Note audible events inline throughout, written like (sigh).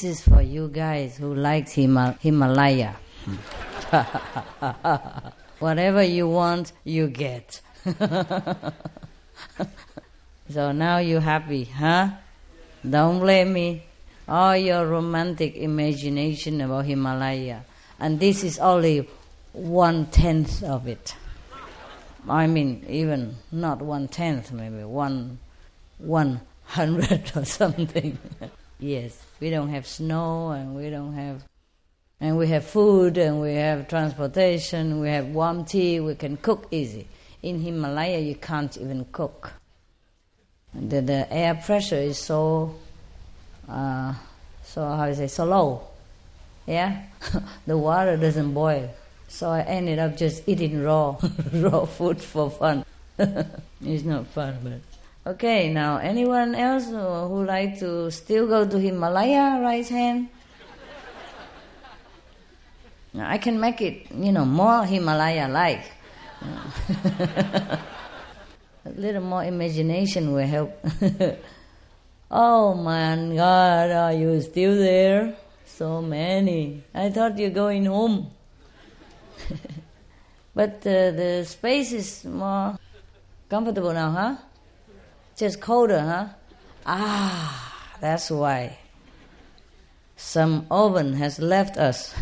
this is for you guys who likes Himal- Himalaya. (laughs) Whatever you want, you get. (laughs) so now you happy, huh? Don't blame me. All your romantic imagination about Himalaya. And this is only one tenth of it. I mean, even not one tenth, maybe one, one hundred (laughs) or something. yes, we don't have snow and we don't have, and we have food and we have transportation, we have warm tea, we can cook easy. In Himalaya, you can't even cook. The, the air pressure is so, uh, so how do you say, so low. Yeah, (laughs) the water doesn't boil. So I ended up just eating raw, (laughs) raw food for fun. (laughs) it's not fun, but okay. Now, anyone else who, who like to still go to Himalaya? Right hand. Now, I can make it, you know, more Himalaya-like. (laughs) A little more imagination will help. (laughs) oh my God, are you still there? So many. I thought you're going home. (laughs) but uh, the space is more comfortable now, huh? Just colder, huh? Ah, that's why. Some oven has left us.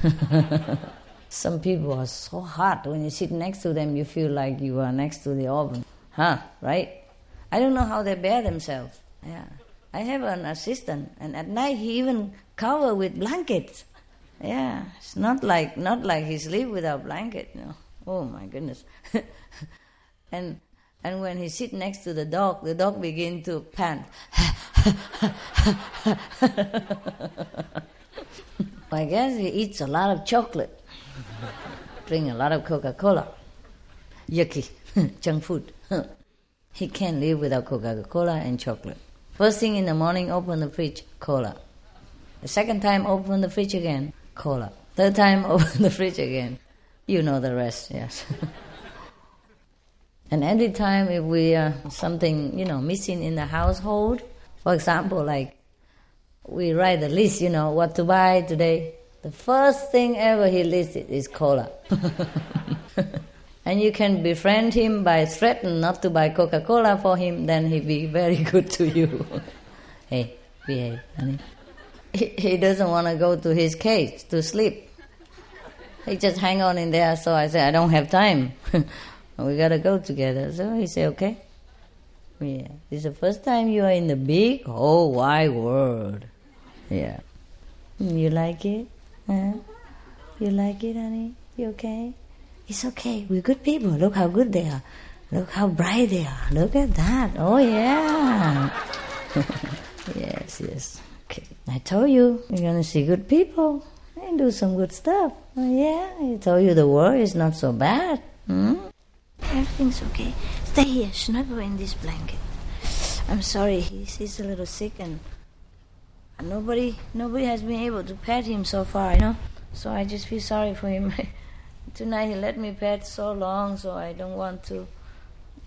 (laughs) Some people are so hot. When you sit next to them, you feel like you are next to the oven. Huh? Right? I don't know how they bear themselves. Yeah. I have an assistant, and at night he even cover with blankets. Yeah, it's not like not like he sleep without blanket. No. Oh my goodness. (laughs) and and when he sit next to the dog, the dog begin to pant. (laughs) I guess he eats a lot of chocolate, drink a lot of Coca-Cola. Yucky, (laughs) junk food. (laughs) he can't live without Coca-Cola and chocolate. First thing in the morning, open the fridge, cola. The second time, open the fridge again, cola. Third time, open the fridge again. You know the rest, yes. And every time if we uh, something you know missing in the household, for example, like we write the list, you know, what to buy today. The first thing ever he listed is cola. (laughs) and you can befriend him by threatening not to buy Coca-Cola for him, then he'll be very (laughs) good to you. (laughs) hey, behave, honey. He, he doesn't want to go to his cage to sleep. He just hang on in there. So I said, I don't have time. We gotta go together. So he said, okay. Yeah, this is the first time you are in the big whole wide world. Yeah. You like it? Huh? You like it, honey? You okay? It's okay. We're good people. Look how good they are. Look how bright they are. Look at that. Oh yeah. (laughs) yes, yes. Okay. I told you you're gonna see good people and do some good stuff. Oh yeah. I told you the world is not so bad. Hmm? Everything's okay. Stay here. Snuggle in this blanket. I'm sorry. He's, he's a little sick and nobody nobody has been able to pet him so far. You know. So I just feel sorry for him. (laughs) Tonight he let me pet so long, so I don't want to,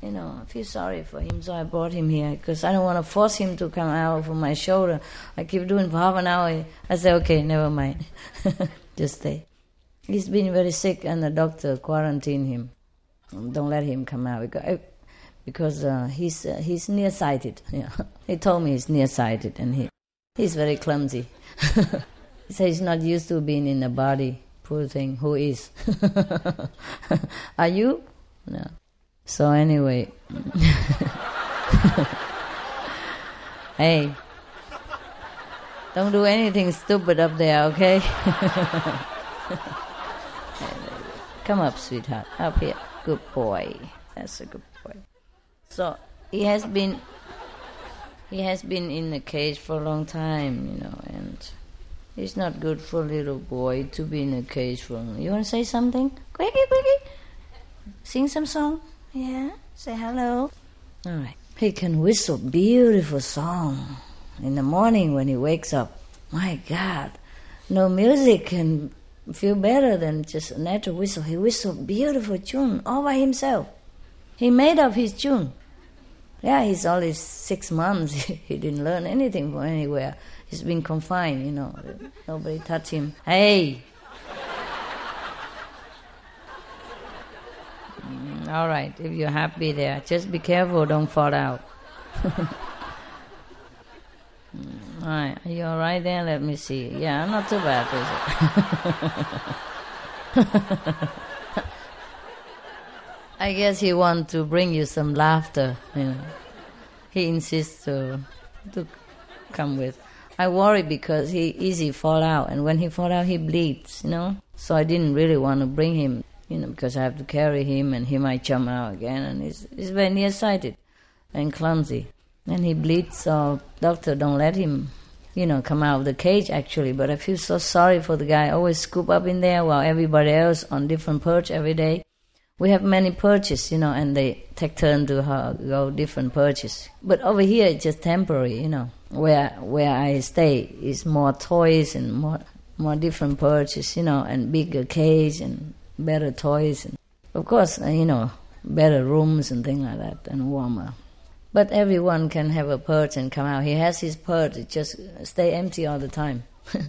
you know, I feel sorry for him. So I brought him here because I don't want to force him to come out from my shoulder. I keep doing for half an hour. I say, okay, never mind, (laughs) just stay. He's been very sick, and the doctor quarantined him. Don't let him come out because, because uh, he's uh, he's nearsighted. (laughs) Yeah. he told me he's nearsighted, and he he's very clumsy. (laughs) he said he's not used to being in the body. Poor thing, who is? (laughs) Are you? No. So anyway, hey, don't do anything stupid up there, okay? Come up, sweetheart, up here. Good boy. That's a good boy. So he has been he has been in the cage for a long time, you know, and it's not good for a little boy to be in a cage for long. You want to say something? Quickie, quickie. Sing some song. Yeah. Say hello. All right. He can whistle beautiful song in the morning when he wakes up. My God, no music can feel better than just a natural whistle. He whistled beautiful tune all by himself. He made up his tune. Yeah, he's only six months. (laughs) he didn't learn anything from anywhere. He's been confined, you know. Nobody touch him. Hey! (laughs) Mm, all right, if you're happy there, just be careful, don't fall out. (laughs) All right, are you all right there? Let me see. Yeah, not too bad, is it? (laughs) I guess he wants to bring you some laughter. You know. He insists to to come with. I worry because he easy fall out, and when he fall out, he bleeds. You know, so I didn't really want to bring him. You know, because I have to carry him, and he might jump out again, and he's he's very nearsighted and clumsy, and he bleeds. So doctor don't let him. You know, come out of the cage actually, but I feel so sorry for the guy. Always scoop up in there while everybody else on different perch every day we have many perches, you know, and they take turn to go different perches. But over here, it's just temporary, you know. Where where I stay is more toys and more more different perches, you know, and bigger cage and better toys, and of course, uh, you know, better rooms and things like that, and warmer. But everyone can have a perch and come out. He has his perch; it just stay empty all the time. (laughs)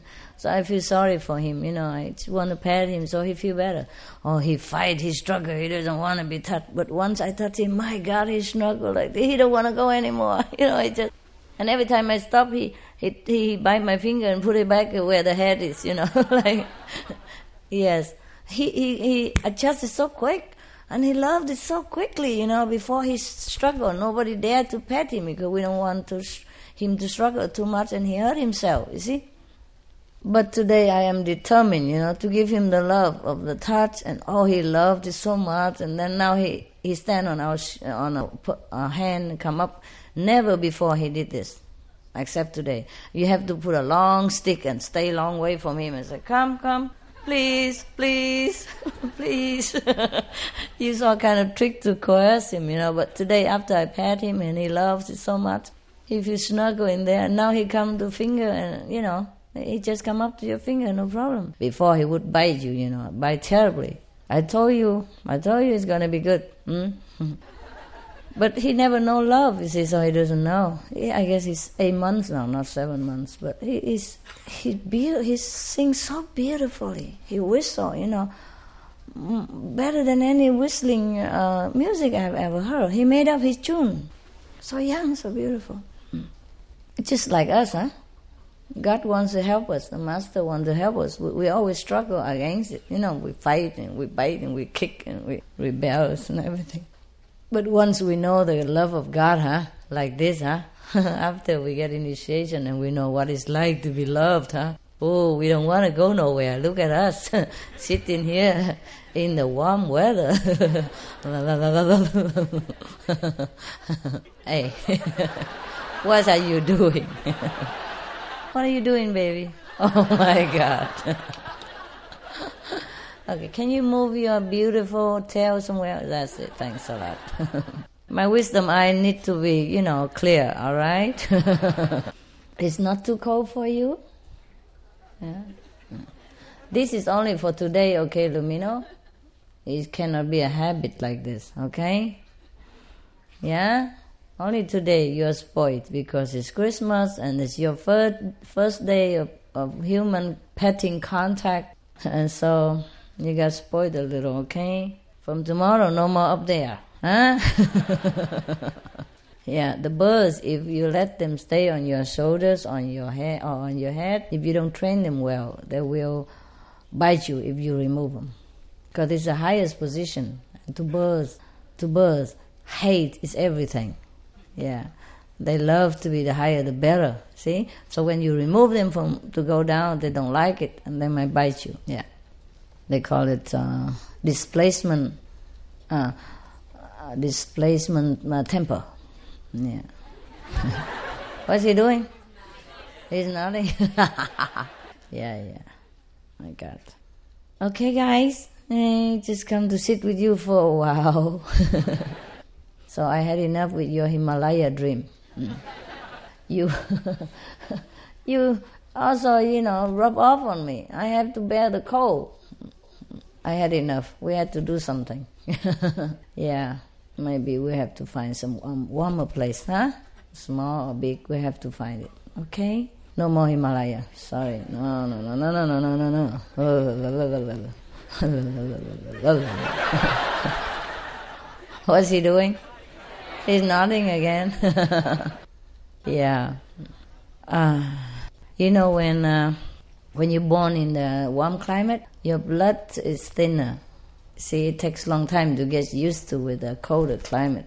So I feel sorry for him, you know, I just want to pet him so he feel better. Oh, he fight, he struggle, he doesn't want to be touched. But once I touch him, my God, he struggle like he don't want to go anymore. (laughs) You know, I just, and every time I stop, he, he, he bite my finger and put it back where the head is, you know, (laughs) like, yes. He, he, he adjusted so quick. And he loved it so quickly, you know, before he struggled. Nobody dared to pet him because we don't want to him to struggle too much and he hurt himself, you see? But today I am determined, you know, to give him the love of the touch, and oh, he loved it so much. And then now he he stand on our sh- on a, a hand and come up. Never before he did this, except today. You have to put a long stick and stay a long way from him and say, "Come, come, please, please, (laughs) please." (laughs) Use all kind of trick to coerce him, you know. But today, after I pat him and he loves it so much, if you snuggle in there, now he come to finger and you know he just come up to your finger, no problem. Before he would bite you, you know, bite terribly. I told you, I told you it's gonna be good. Hmm? (laughs) but he never know love, you see, so he doesn't know. He, I guess he's eight months now, not seven months. But he is he be, he sings so beautifully. He whistle, you know, better than any whistling uh, music I've ever heard. He made up his tune, so young, so beautiful. Just like us, huh? God wants to help us. The Master wants to help us. We, we, always struggle against it. You know, we fight and we bite and we kick and we rebel and everything. But once we know the love of God, huh, like this, huh, (laughs) after we get initiation and we know what it's like to be loved, huh, oh, we don't want to go nowhere. Look at us (laughs) sitting here in the warm weather. (laughs) hey, what are you doing? What are you doing, baby? Oh my God. Okay, can you move your beautiful tail somewhere? That's it. Thanks a lot. (laughs) my wisdom, I need to be, you know, clear, all right? (laughs) it's not too cold for you? Yeah. This is only for today, okay, Lumino? It cannot be a habit like this, okay? Yeah? Only today you're spoiled because it's Christmas and it's your first, first day of, of human petting contact. (laughs) And so you got spoiled a little, okay? From tomorrow, no more up there. Huh? (laughs) yeah, the birds, if you let them stay on your shoulders, on your head, or on your head, if you don't train them well, they will bite you if you remove them. Because it's the highest position. To birds, to birds, hate is everything. Yeah. They love to be the higher the better. See? So when you remove them from to go down, they don't like it and they might bite you. Yeah. They call it uh, displacement uh, displacement uh, temper. Yeah. (laughs) What's he doing? He's nodding. (laughs) yeah, yeah. My God. Okay, guys. I just come to sit with you for a while. (laughs) So I had enough with your Himalaya dream. Mm. You, you also, you know, rub off on me. I have to bear the cold. I had enough. We had to do something. (laughs) yeah, maybe we have to find some um, warmer place, huh? Small or big, we have to find it. Okay? No more Himalaya. Sorry. No, no, no, no, no, no, no, no, no. (laughs) What's he doing? He's nodding again. (laughs) yeah. Uh, you know when uh, when you're born in the warm climate, your blood is thinner. See, it takes a long time to get used to with a colder climate.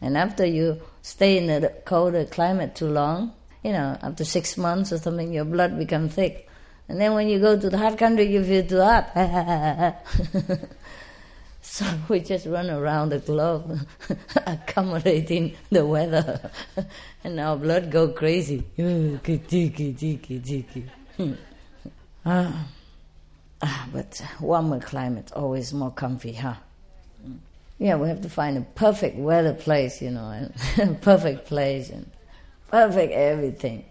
And after you stay in a colder climate too long, you know, after six months or something, your blood becomes thick. And then when you go to the hot country, you feel too hot. (laughs) so we just run around the globe, (laughs) accommodating the weather, (laughs) and our blood go crazy. ah. Ah, but warmer climate always more comfy, huh? Yeah, we have to find a perfect weather place, you know, and (laughs) perfect place and perfect everything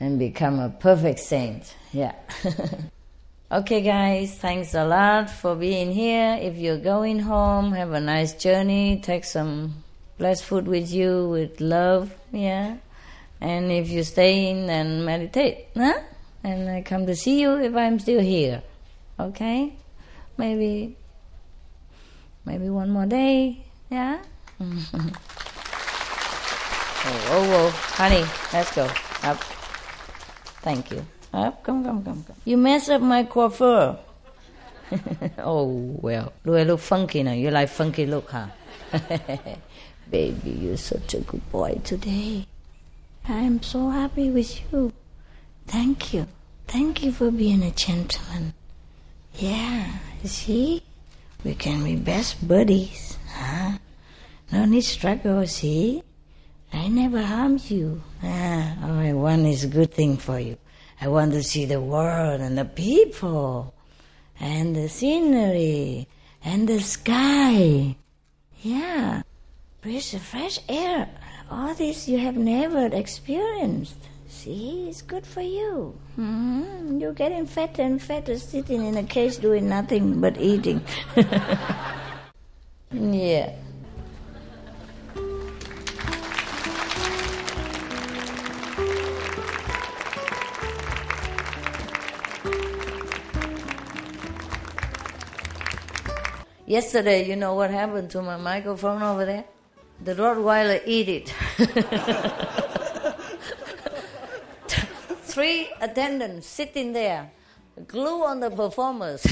and become a perfect saint. Yeah. (laughs) okay, guys, thanks a lot for being here. If you're going home, have a nice journey. Take some blessed food with you with love. Yeah. And if you're staying, then meditate. Huh? And I come to see you if I'm still here. Okay? Maybe, maybe one more day. Yeah? (laughs) Oh, oh, oh, honey, let's go. Up. Thank you. Up, come, come, come, come. You mess up my coiffure. (laughs) oh, well. Do I look funky now? You like funky look, huh? (laughs) Baby, you're such a good boy today. I'm so happy with you. Thank you. Thank you for being a gentleman. Yeah, see? We can be best buddies, huh? No need struggle, see? I never harmed you. Ah, all I want is a good thing for you. I want to see the world and the people and the scenery and the sky. Yeah, breathe the fresh air. All this you have never experienced. See, it's good for you. Mm-hmm. You're getting fatter and fatter sitting in a cage doing nothing but eating. (laughs) yeah. Yesterday, you know what happened to my microphone over there? The Rottweiler eat it. (laughs) Three attendants sitting there, glue on the performers,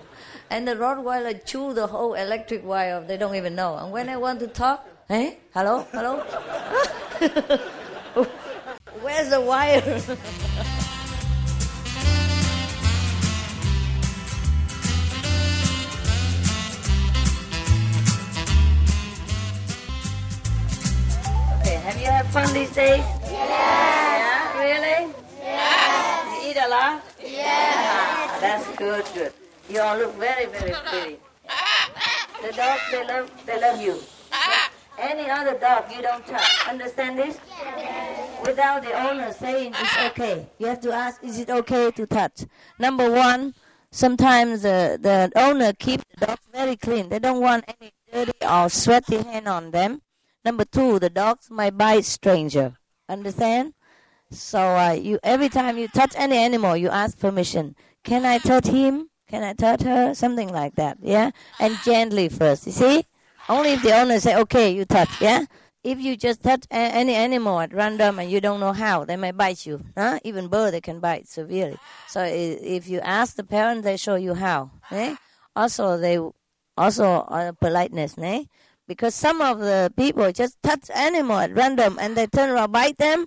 (laughs) and the Rottweiler chew the whole electric wire. They don't even know. And when I want to talk, hey, hello, hello, (laughs) where's the wire? (laughs) Okay, have you had fun these days? Yes. Yeah, really? Yes. You eat a lot? Yes. Ah, that's good, good. You all look very, very pretty. The dogs, they love, they love you. Any other dog you don't touch. Understand this? Yes. Without the owner saying it's okay. You have to ask, is it okay to touch? Number one, sometimes the, the owner keeps the dogs very clean. They don't want any dirty or sweaty hand on them. Number two, the dogs might bite stranger. Understand? So uh, you every time you touch any animal, you ask permission. Can I touch him? Can I touch her? Something like that. Yeah, and gently first. You see? Only if the owner say okay, you touch. Yeah. If you just touch a- any animal at random and you don't know how, they may bite you. Huh? Even bird they can bite severely. So if you ask the parent, they show you how. Eh? Also, they also uh, politeness. Eh? because some of the people just touch animal at random and they turn around bite them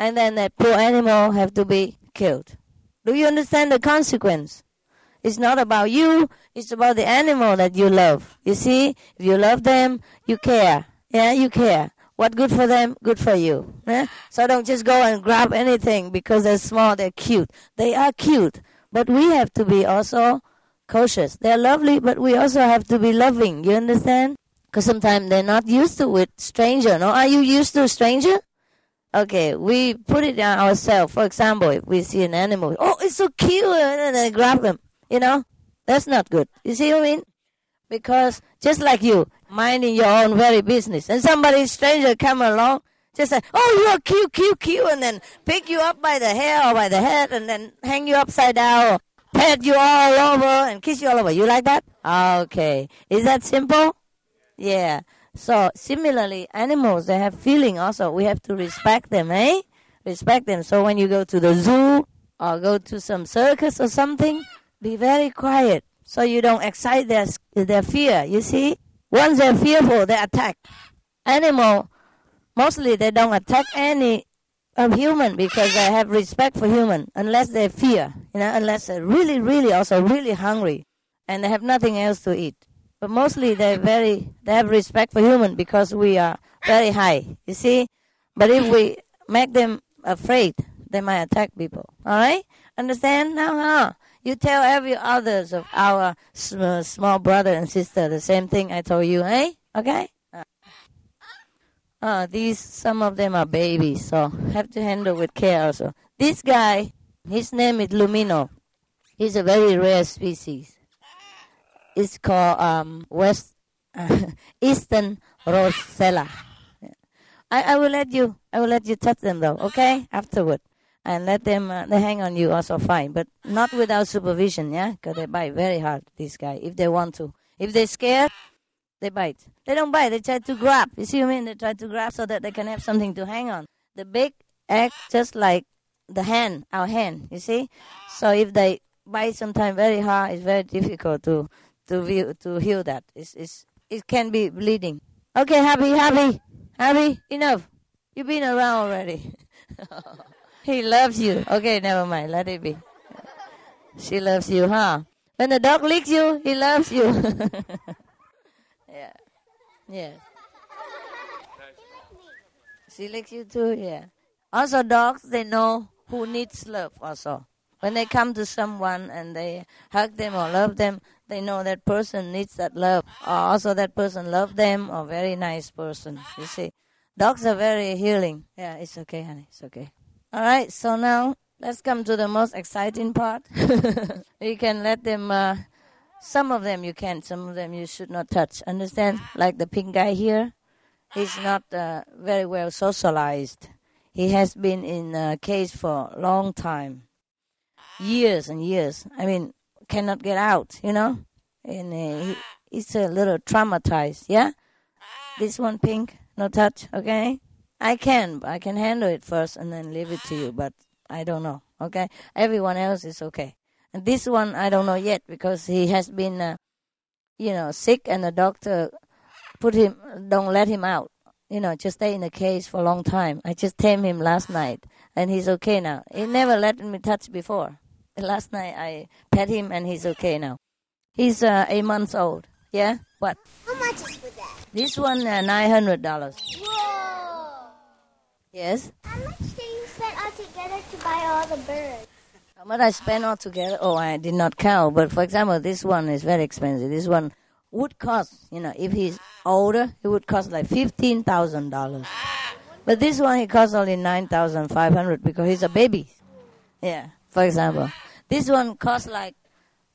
and then that poor animal have to be killed. Do you understand the consequence? It's not about you it's about the animal that you love. You see if you love them you care. Yeah you care. What good for them? Good for you. Yeah? so don't just go and grab anything because they're small they're cute. They are cute but we have to be also cautious. They're lovely but we also have to be loving. You understand? Because sometimes they're not used to with stranger. No, are you used to stranger? Okay, we put it on ourselves. For example, if we see an animal, oh, it's so cute, and then grab them. You know, that's not good. You see what I mean? Because just like you, minding your own very business, and somebody stranger come along, Just say, oh, you're cute, cute, cute, and then pick you up by the hair or by the head and then hang you upside down or pat you all over and kiss you all over. You like that? Okay. Is that simple? Yeah. So similarly, animals, they have feeling also. We have to respect them, eh? Respect them. So when you go to the zoo or go to some circus or something, be very quiet so you don't excite their, their fear. You see? Once they're fearful, they attack. Animal, mostly they don't attack any of human because they have respect for human unless they fear, you know, unless they're really, really also really hungry and they have nothing else to eat. But mostly they very they have respect for human because we are very high. You see? But if we make them afraid, they might attack people. All right? Understand now? Huh? You tell every others of our sm- small brother and sister the same thing I told you, eh? Okay? Uh, these some of them are babies, so have to handle with care also. This guy, his name is Lumino. He's a very rare species. It's called um, West uh, (laughs) Eastern Rosella. I, I will let you I will let you touch them though, okay? Afterward and let them uh, they hang on you also fine, but not without supervision, yeah, because they bite very hard. This guy, if they want to, if they're scared, they bite. They don't bite; they try to grab. You see what I mean? They try to grab so that they can have something to hang on. The big act just like the hand, our hand. You see? So if they bite sometimes very hard, it's very difficult to to view, to heal that. It's, it's it can be bleeding. Okay, happy, happy, happy. Enough. You've been around already. (laughs) He loves you. Okay, never mind. Let it be. She loves you, huh? When the dog licks you, he loves you. (laughs) yeah. Yeah. She licks you too, yeah. Also, dogs, they know who needs love also. When they come to someone and they hug them or love them, they know that person needs that love. Or also that person love them or very nice person. You see. Dogs are very healing. Yeah, it's okay, honey. It's okay. All right, so now let's come to the most exciting part. (laughs) you can let them, uh, some of them you can, some of them you should not touch. Understand? Like the pink guy here, he's not uh, very well socialized. He has been in a cage for a long time, years and years. I mean, cannot get out, you know? And uh, he, he's a little traumatized, yeah? This one pink, no touch, okay? I can, I can handle it first and then leave it to you, but I don't know. Okay, everyone else is okay, and this one I don't know yet because he has been, uh, you know, sick, and the doctor put him, don't let him out. You know, just stay in the cage for a long time. I just tamed him last night, and he's okay now. He never let me touch before. Last night I pet him, and he's okay now. He's uh, eight months old. Yeah, what? How much is for that? This one uh, nine hundred dollars. Whoa! Yes. How much do you spend all together to buy all the birds? How much I spend altogether? Oh, I did not count. But for example, this one is very expensive. This one would cost, you know, if he's older, it would cost like fifteen thousand dollars. But this one, he costs only nine thousand five hundred because he's a baby. Yeah. For example, this one costs like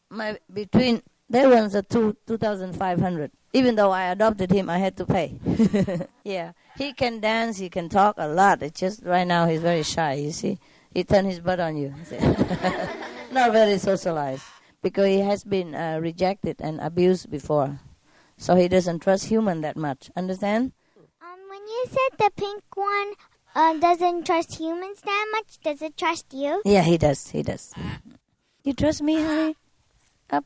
my between that one's a two two thousand five hundred. Even though I adopted him, I had to pay. (laughs) yeah, he can dance, he can talk a lot. It's just right now he's very shy. You see, he turned his butt on you. (laughs) Not very socialized because he has been uh, rejected and abused before, so he doesn't trust human that much. Understand? Um, when you said the pink one uh, doesn't trust humans that much, does it trust you? Yeah, he does. He does. You trust me, honey? Up.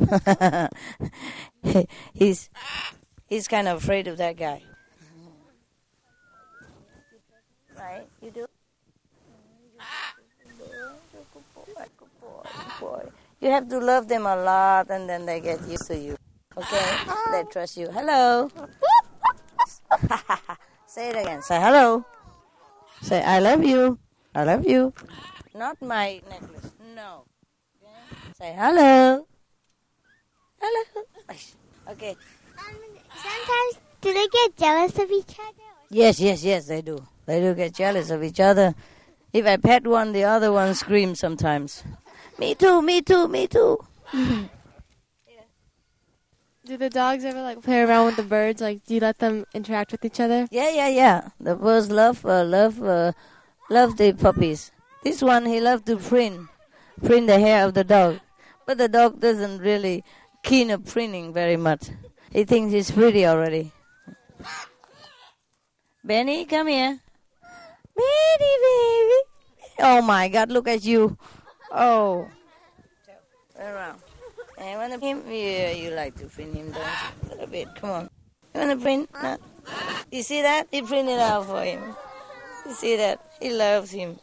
(laughs) he's he's kind of afraid of that guy. Right? You do. You have to love them a lot, and then they get used to you. Okay? They trust you. Hello. (laughs) Say it again. Say hello. Say I love you. I love you. Not my necklace. No. Okay? Say hello. Hello. Okay. Um, sometimes do they get jealous of each other? Yes, yes, yes, they do. They do get jealous of each other. If I pet one, the other one screams sometimes. Me too, me too, me too. Do the dogs ever like play around with the birds? Like, do you let them interact with each other? Yeah, yeah, yeah. The birds love, uh, love, uh, love the puppies. This one, he loved to print, print the hair of the dog. But the dog doesn't really keen of printing very much. He thinks he's pretty already. Benny, come here. Benny, baby. Oh my God, look at you. Oh. Around. And want to print? Yeah, you like to print him, you? A little bit. Come on. You want to print? No. You see that? He printed it out for him. You see that? He loves him.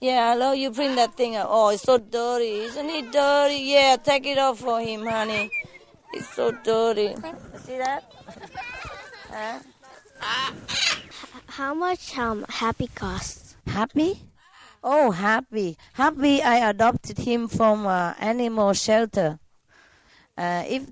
Yeah, hello, you bring that thing out. Oh, it's so dirty. Isn't it dirty? Yeah, take it off for him, honey. It's so dirty. See that? huh? How much um Happy costs? Happy? Oh, happy. Happy, I adopted him from uh, animal shelter. Uh, if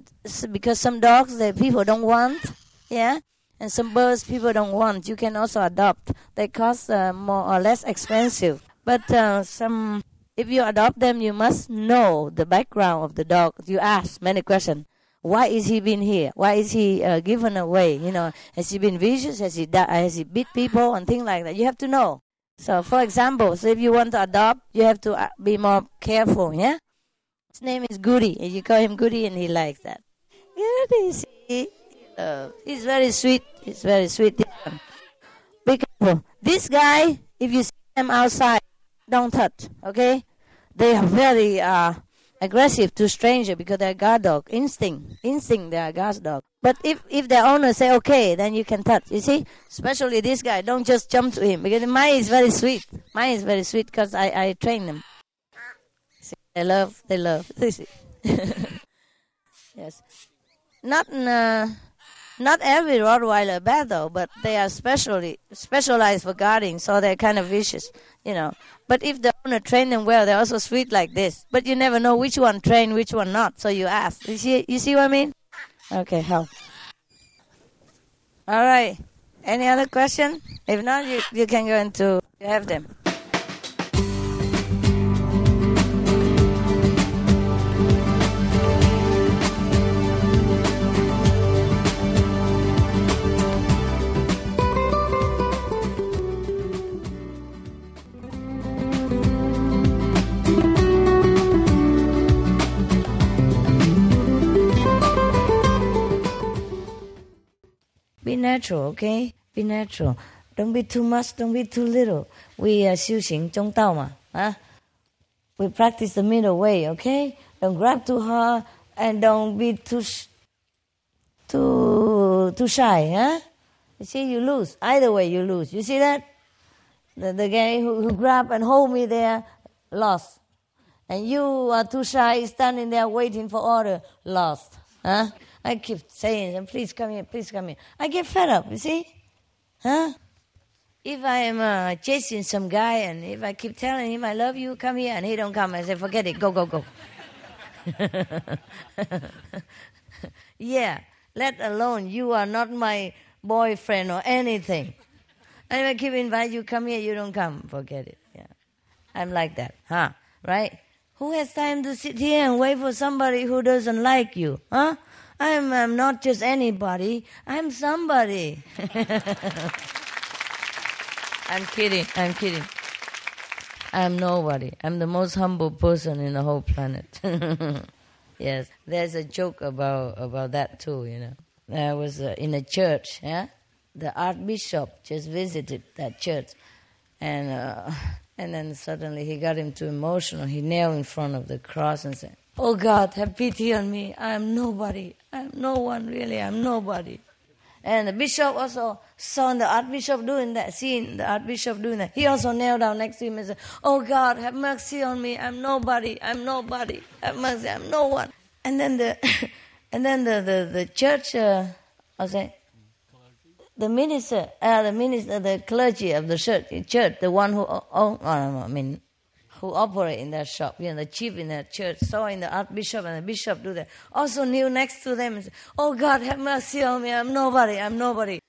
because some dogs that people don't want, yeah, and some birds people don't want, you can also adopt. They cost uh, more or less expensive. But uh, some, if you adopt them, you must know the background of the dog. You ask many questions. Why is he been here? Why is he uh, given away? You know, has he been vicious? Has he di- has he beat people and things like that? You have to know. So, for example, so if you want to adopt, you have to uh, be more careful. Yeah. His name is Goody, and you call him Goody, and he likes that. Goody, see, uh, he's very sweet. He's very sweet. Be careful. This guy, if you see him outside, don't touch, okay? They are very uh, aggressive to stranger because they're guard dog. Instinct. Instinct, they are guard dog. But if, if their owner say okay, then you can touch. You see? Especially this guy, don't just jump to him because mine is very sweet. Mine is very sweet because I, I train them. See, they love, they love. (laughs) (laughs) yes. Not uh, not every Rottweiler bad though, but they are specially specialized for guarding, so they're kind of vicious, you know. But if the owner train them well, they're also sweet like this. But you never know which one trained, which one not. So you ask. You see? You see what I mean? Okay, help. All right. Any other question? If not, you you can go into you have them. Be natural, okay? Be natural. Don't be too much, don't be too little. We are 修行中道嘛, huh? We practice the middle way, okay? Don't grab too hard and don't be too sh- too too shy, huh? You see, you lose. Either way, you lose. You see that? The, the guy who, who grabbed and hold me there lost. And you are too shy, standing there waiting for order, lost. Huh? I keep saying, please come here, please come here. I get fed up, you see? Huh? If I am uh, chasing some guy and if I keep telling him I love you, come here, and he don't come, I say, forget it, go, go, go. (laughs) yeah, let alone you are not my boyfriend or anything. And I keep invite you, come here, you don't come, forget it. Yeah, I'm like that, huh? Right? Who has time to sit here and wait for somebody who doesn't like you, huh? I'm, I'm not just anybody. I'm somebody. (laughs) I'm kidding. I'm kidding. I'm nobody. I'm the most humble person in the whole planet. (laughs) yes, there's a joke about about that too. You know, I was uh, in a church. Yeah, the archbishop just visited that church, and uh, (laughs) and then suddenly he got him too emotional. He knelt in front of the cross and said, "Oh God, have pity on me. I'm nobody. I'm no one really. I'm nobody." And the bishop also saw the archbishop doing that, seeing the archbishop doing that. He also knelt down next to him and said, Oh God, have mercy on me. I'm nobody. I'm nobody. Have mercy. I'm no one. And then the, (laughs) and then the, the, the church, uh, I say, the minister, uh, the minister, the clergy of the church, church, the one who, oh, oh, I mean, who operate in that shop, you know, the chief in that church, saw in the archbishop and the bishop do that, also knew next to them and said, Oh God, have mercy on me, I'm nobody, I'm nobody.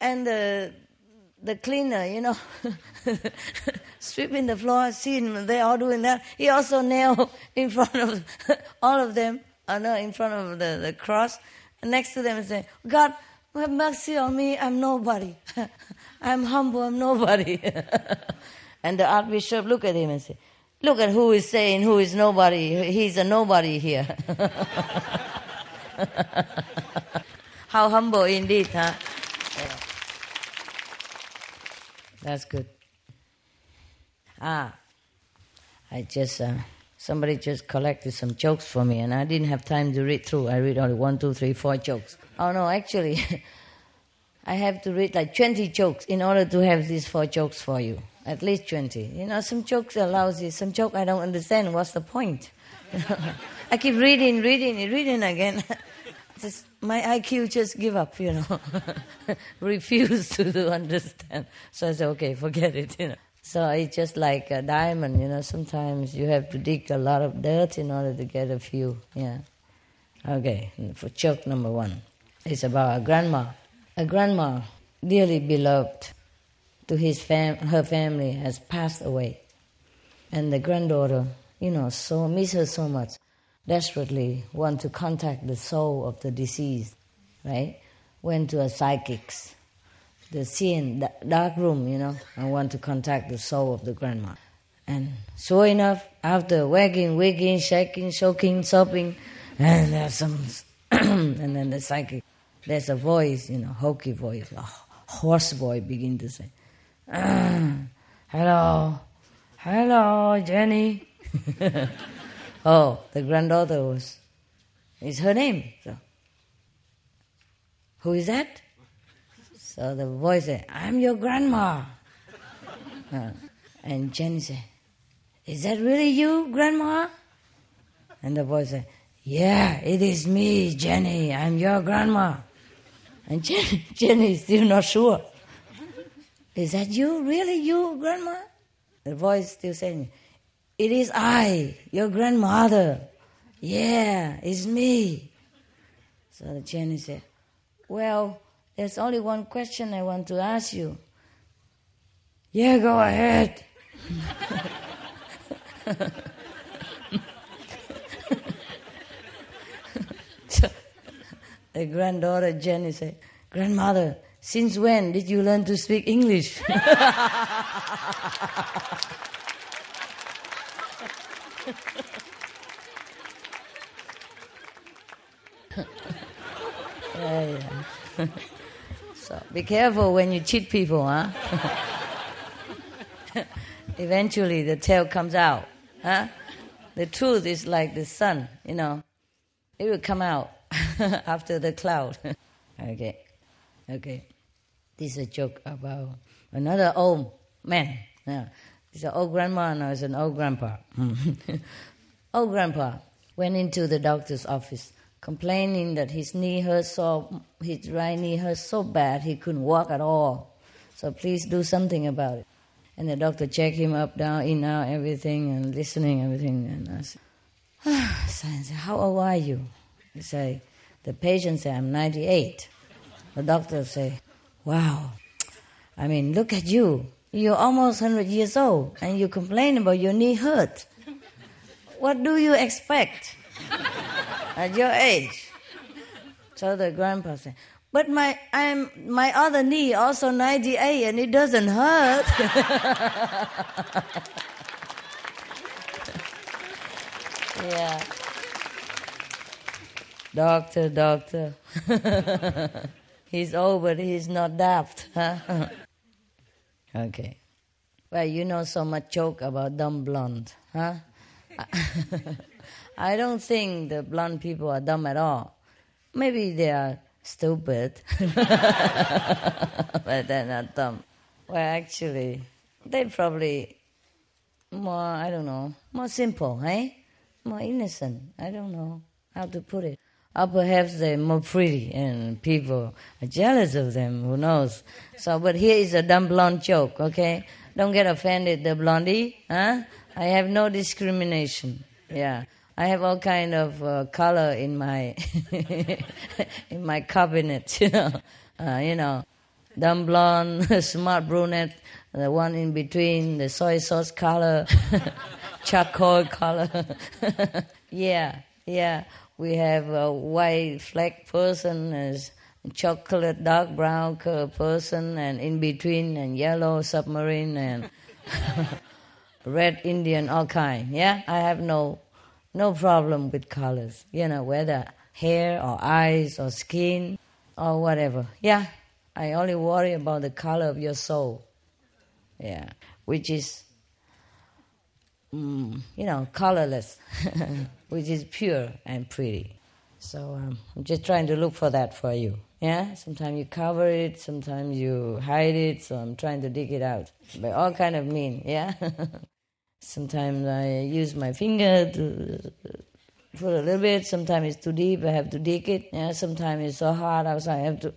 And the, the cleaner, you know, (laughs) sweeping the floor, seeing they all doing that, he also knelt (laughs) in front of (laughs) all of them uh, no, in front of the, the cross, next to them and say, God, have mercy on me, I'm nobody. I'm humble, I'm nobody. and the archbishop look at him and say, look at who is saying who is nobody. He's a nobody here. (laughs) How humble indeed, huh? Yeah. That's good. Ah, I just, uh, somebody just collected some jokes for me and I didn't have time to read through. I read only one, two, three, four jokes. Oh no, actually, (laughs) I have to read like 20 jokes in order to have these four jokes for you. At least 20. You know, some jokes are lousy, some joke I don't understand. What's the point? (laughs) I keep reading, reading, reading again. (laughs) just, my IQ just give up, you know. (laughs) Refuse to, to understand. So I said, okay, forget it, you know. So it's just like a diamond, you know. Sometimes you have to dig a lot of dirt in order to get a few. Yeah. Okay. For joke number one, it's about a grandma. A grandma, dearly beloved to his fam- her family, has passed away, and the granddaughter, you know, so miss her so much, desperately want to contact the soul of the deceased. Right? Went to a psychic's the scene, the dark room, you know, I want to contact the soul of the grandma. And sure enough, after wagging, wigging, shaking, choking, sobbing, and there's some, (clears throat) and then the psychic, there's a voice, you know, hokey voice, a hoarse voice begin to say, ah, hello, hello, Jenny. (laughs) oh, the granddaughter was, is her name. So, who is that? So the voice said, I'm your grandma. Uh, and Jenny said, Is that really you, grandma? And the voice said, Yeah, it is me, Jenny. I'm your grandma. And Jenny, (laughs) Jenny is still not sure. Is that you, really you, grandma? The voice still saying, It is I, your grandmother. Yeah, it's me. So Jenny said, Well, there's only one question I want to ask you. Yeah, go ahead. (laughs) so, the granddaughter Jenny said, Grandmother, since when did you learn to speak English? yeah, (laughs) yeah. So be careful when you cheat people, huh? (laughs) Eventually the tail comes out, huh? The truth is like the sun, you know. It will come out (laughs) after the cloud. (laughs) okay, okay. This is a joke about another old man. Yeah. It's an old grandma and it's an old grandpa. (laughs) old grandpa went into the doctor's office complaining that his knee hurt so his right knee hurt so bad he couldn't walk at all. So please do something about it. And the doctor checked him up, down, in, out, everything, and listening, everything. And I said, (sighs) ah, I how old are you? He said, the patient say, I'm 98. The doctor say, wow. I mean, look at you. You're almost 100 years old, and you complain about your knee hurt. What do you expect? at your age. So the grandpa said, but my I'm my other knee also 98 and it doesn't hurt. (laughs) yeah. Doctor, doctor. (laughs) he's old but he's not daft, huh? (laughs) okay. Well, you know so much joke about dumb blonde, huh? (laughs) I don't think the blonde people are dumb at all. Maybe they are stupid, but they're not dumb. Well, actually, they're probably more, I don't know, more simple, eh? More innocent. I don't know how to put it. Or perhaps they're more pretty and people are jealous of them, who knows? So, but here is a dumb blonde joke, okay? Don't get offended, the blondie, huh? I have no discrimination, yeah. I have all kind of uh, color in my (laughs) in my cabinet, (laughs) you know. Uh, you know, dumb blonde, (laughs) smart brunette, the one in between, the soy sauce color, charcoal color. yeah, yeah. We have a white flag person as chocolate dark brown person and in between and yellow submarine and (laughs) red Indian all kind. Yeah, I have no no problem with colors. You know whether hair or eyes or skin or whatever. Yeah, I only worry about the color of your soul. Yeah, which is mm, you know colorless, (laughs) which is pure and pretty. So um, I'm just trying to look for that for you. Yeah, sometimes you cover it, sometimes you hide it. So I'm trying to dig it out. But all kind of mean. Yeah. (laughs) sometimes I use my finger to put a little bit. Sometimes it's too deep. I have to dig it. Yeah. Sometimes it's so hard outside. I have to,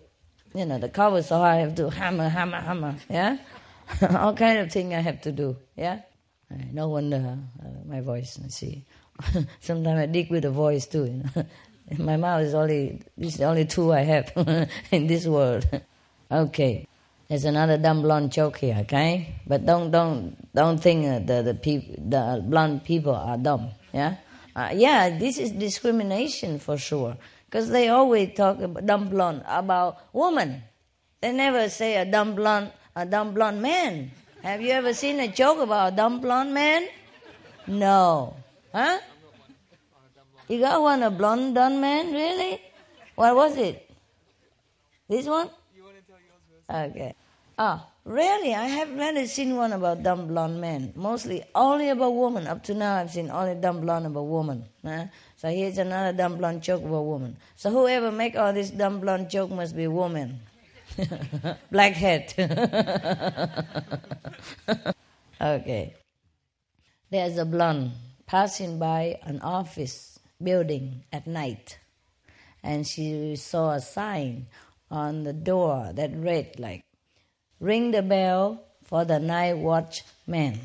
you know, the cover so hard. I have to hammer, hammer, hammer. Yeah. (laughs) all kind of thing I have to do. Yeah. No wonder uh, my voice. See. (laughs) Sometimes I dig with the voice too. You know. (laughs) My mouth is only this is the only two I have (laughs) in this world. okay, there's another dumb blonde joke here. Okay, but don't don't don't think the the peop, the blonde people are dumb. Yeah, uh, yeah. This is discrimination for sure because they always talk about dumb blonde about woman. They never say a dumb blonde a dumb blonde man. Have you ever seen a joke about a dumb blonde man? No. Huh? You got one, a blonde dumb man? Really? What was it? This one? Okay. Ah, really? I have never seen one about dumb blonde men. Mostly only about women. Up to now, I've seen only dumb blonde about women. Huh? So here's another dumb blonde joke about woman. So whoever make all this dumb blonde joke must be woman. (laughs) Blackhead. (laughs) okay. There's a blonde passing by an office building at night. And she saw a sign on the door that read like, ring the bell for the night watchman.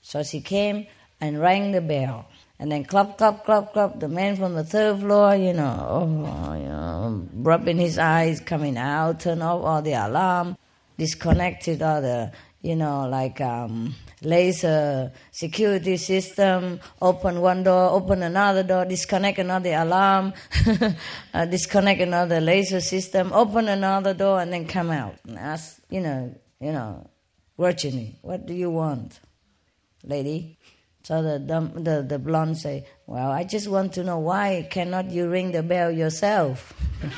So she came and rang the bell. And then clap, clap, clap, clap, the man from the third floor, you know, oh, you know, rubbing his eyes, coming out, turn off all the alarm, disconnected all the, you know, like um, laser security system, open one door, open another door, disconnect another alarm, (laughs) uh, disconnect another laser system, open another door, and then come out. And ask, you know, you know, Virginie, what do you want, lady? So the, the the blonde say, well, I just want to know why cannot you ring the bell yourself? (laughs)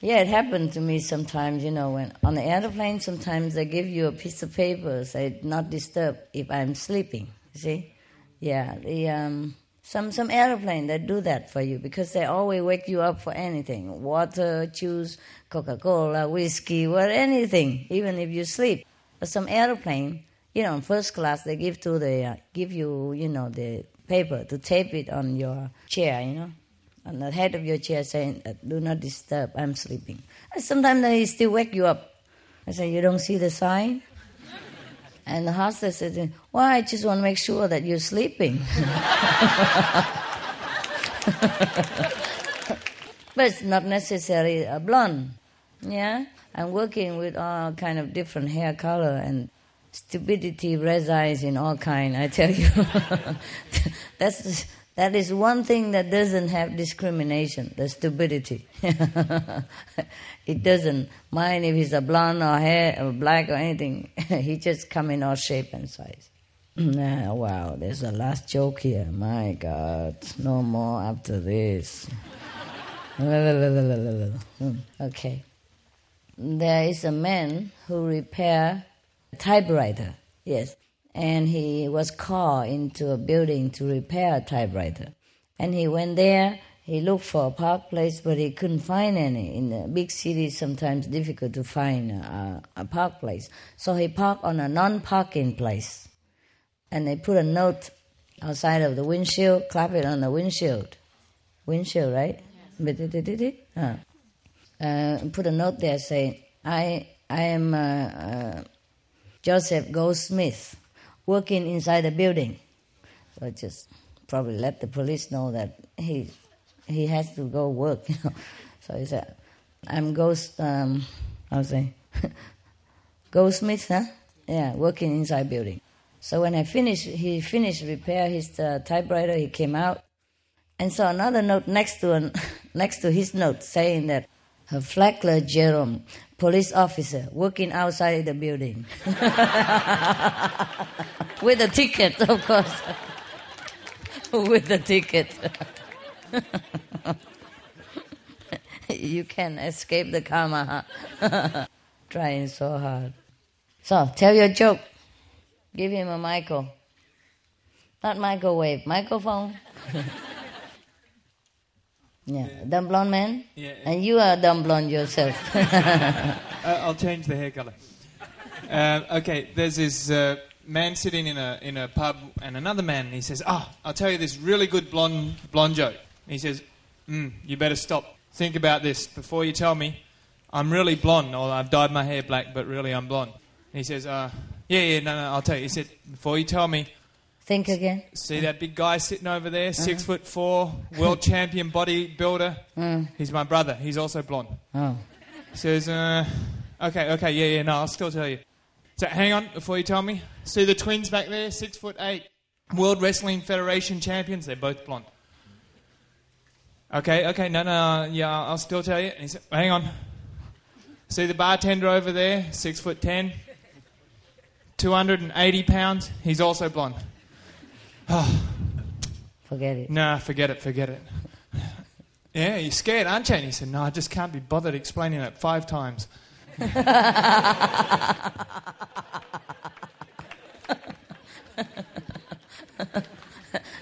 Yeah, it happened to me sometimes, you know, when on the airplane, sometimes they give you a piece of paper, say, not disturb if I'm sleeping, see? Yeah, the, um, some, some airplane that do that for you because they always wake you up for anything. Water, juice, Coca-Cola, whiskey, or anything, even if you sleep. But some airplane, you know, in first class, they give to the, uh, give you, you know, the paper to tape it on your chair, you know on the head of your chair saying, uh, do not disturb, I'm sleeping. And sometimes they still wake you up. I say, you don't see the sign? And the hostess said, well, I just want to make sure that you're sleeping. (laughs) but it's not necessarily a uh, blonde. Yeah? I'm working with all kind of different hair color and stupidity resides in all kind, I tell you. (laughs) That's that is one thing that doesn't have discrimination, the stupidity. (laughs) it doesn't mind if he's a blonde or hair or black or anything. (laughs) he just come in all shape and size. (clears throat) Ah, wow, there's a last joke here. My God, no more after this. (laughs) okay. There is a man who repair typewriter. Yes and he was called into a building to repair a typewriter. And he went there, he looked for a park place, but he couldn't find any. In the big cities, sometimes difficult to find a, a park place. So he parked on a non-parking place. And they put a note outside of the windshield, clap it on the windshield. Windshield, right? Yes. Uh, put a note there saying, I, I am uh, uh, Joseph Goldsmith working inside the building. So I just probably let the police know that he he has to go work. (laughs) So he said, "I'm ghost. Um, I was say, (laughs) goldsmith, huh? Yeah, working inside building. So when I finished, he finished repair his uh, typewriter. He came out and saw another note next to an, (laughs) next to his note saying that Fleckler Jerome, police officer, working outside the building (laughs) with a ticket, of course, (laughs) with a ticket. (laughs) you can escape the karma. Huh? Trying so hard. So tell your joke. Give him a Michael. Not microwave, microphone. Yeah, dumb blonde man. Yeah. And you are dumb blonde yourself. (laughs) Uh, I'll change the hair color. Uh, okay, there's this uh, man sitting in a in a pub, and another man. And he says, "Ah, I'll tell you this really good blonde blonde joke." And he says, mm, "You better stop. Think about this before you tell me. I'm really blonde, or I've dyed my hair black, but really I'm blonde." And he says, uh, "Yeah, yeah, no, no, I'll tell you." He said, "Before you tell me, Think again. see that big guy sitting over there, six foot four, world champion bodybuilder. (laughs) Mm. He's my brother. He's also blonde." Oh. Says, uh, okay, okay, yeah, yeah, no, I'll still tell you. So hang on before you tell me. See the twins back there, six foot eight, World Wrestling Federation champions. They're both blonde. Okay, okay, no, no, yeah, I'll still tell you. And he said, hang on. See the bartender over there, six foot ten, 280 pounds. He's also blonde. (sighs) Forget it. Nah, forget it, forget it. (laughs) Yeah, you're scared, aren't you? And he said, No, I just can't be bothered explaining it five times. (laughs)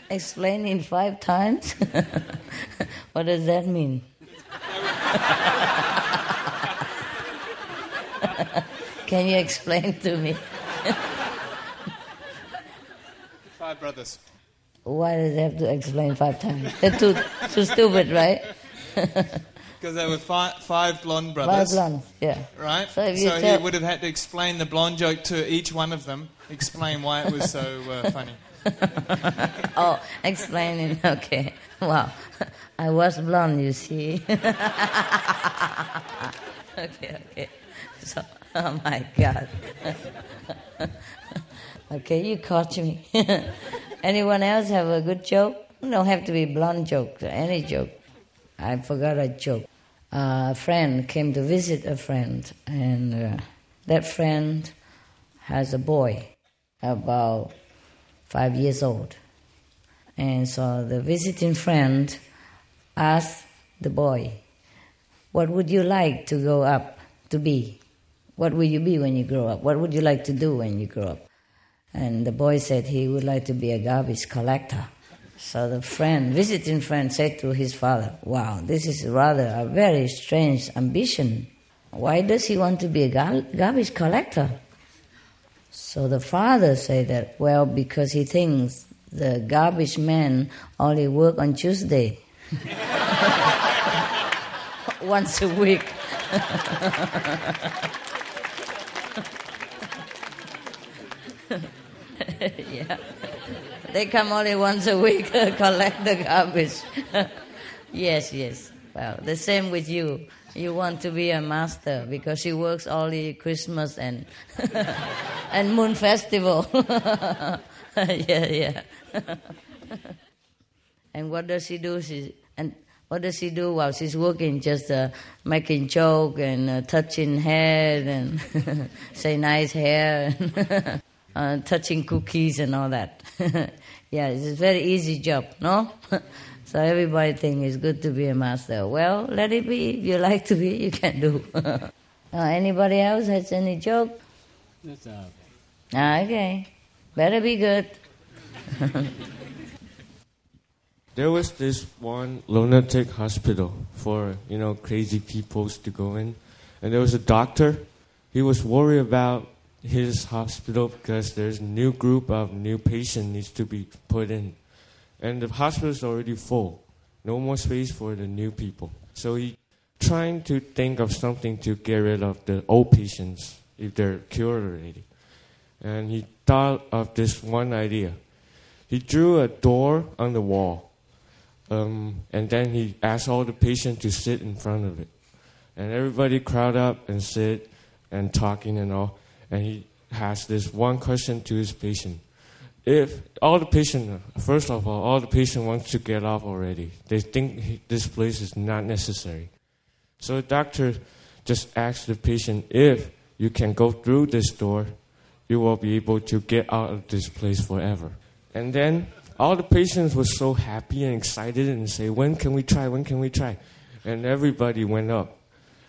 Explaining five times? (laughs) what does that mean? Can you explain to me? Five brothers. Why did it have to explain five times? (laughs) They're too, too stupid, right? (laughs) Because there were five, five blonde Five brothers. blondes, yeah. Right? So you he would have had to explain the blonde joke to each one of them, explain why it was so uh, (laughs) funny. Oh, explaining, okay. Wow. I was blonde, you see. okay, okay. So, oh my God. Okay, you caught me. (laughs) Anyone else have a good joke? Don't have to be blonde joke, any joke. I forgot a joke. A friend came to visit a friend, and uh, that friend has a boy about five years old. And so the visiting friend asked the boy, What would you like to grow up to be? What will you be when you grow up? What would you like to do when you grow up? And the boy said he would like to be a garbage collector. So the friend, visiting friend, said to his father, Wow, this is rather a very strange ambition. Why does he want to be a gar- garbage collector? So the father said that, well, because he thinks the garbage man only work on Tuesday. (laughs) Once a week. (laughs) (laughs) yeah. They come only once a week (laughs) collect the garbage. (laughs) yes, yes. Well, the same with you. You want to be a master because she works only Christmas and and Moon Festival. yeah, yeah. and what does she do? She and what does she do while she's working? Just uh, making joke and uh, touching head and say nice hair, uh, touching cookies and all that. (laughs) yeah, it's a very easy job, no? (laughs) so everybody think it's good to be a master. Well, let it be. If you like to be, you can do. (laughs) uh, anybody else has any joke? That's uh, Ah, okay, better be good. There was this one lunatic hospital for, you know, crazy peoples to go in. And there was a doctor. He was worried about his hospital because there's new group of new patients needs to be put in. And the hospital is already full. No more space for the new people. So he trying to think of something to get rid of the old patients if they're cured already. And he thought of this one idea. He drew a door on the wall um, and then he asked all the patients to sit in front of it. And everybody crowd up and sit and talking and all. And he has this one question to his patient. If all the patient, first of all, all the patient wants to get off already. They think this place is not necessary. So the doctor just asks the patient if you can go through this door, you will be able to get out of this place forever. And then all the patients were so happy and excited and say, "When can we try? When can we try?" And everybody went up.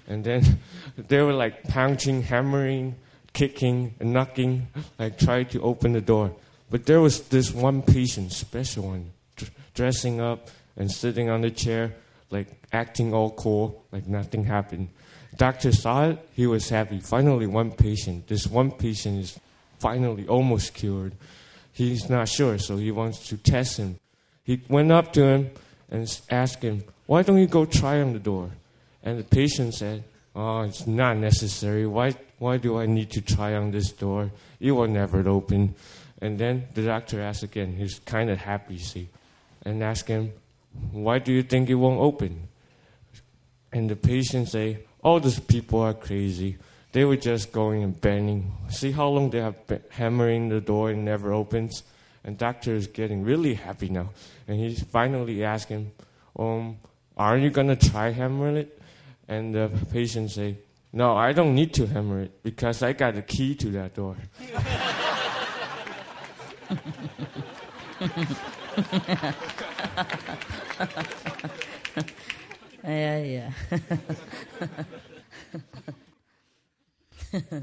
And then (laughs) they were like pounding, hammering, kicking, and knocking, like trying to open the door. But there was this one patient, special one, dr- dressing up and sitting on the chair, like acting all cool, like nothing happened. Doctor saw it, he was happy. Finally, one patient, this one patient is finally almost cured. He's not sure, so he wants to test him. He went up to him and asked him, Why don't you go try on the door? And the patient said, Oh, it's not necessary. Why, why do I need to try on this door? It will never open. And then the doctor asks again. He's kind of happy, see, and asked him, Why do you think it won't open? And the patient say, All these people are crazy. They were just going and banging. See how long they have been hammering the door and never opens? And doctor is getting really happy now. And he's finally asking, um, aren't you gonna try hammering it? And the patient say, no, I don't need to hammer it because I got the key to that door. (laughs) Yeah, yeah. (laughs)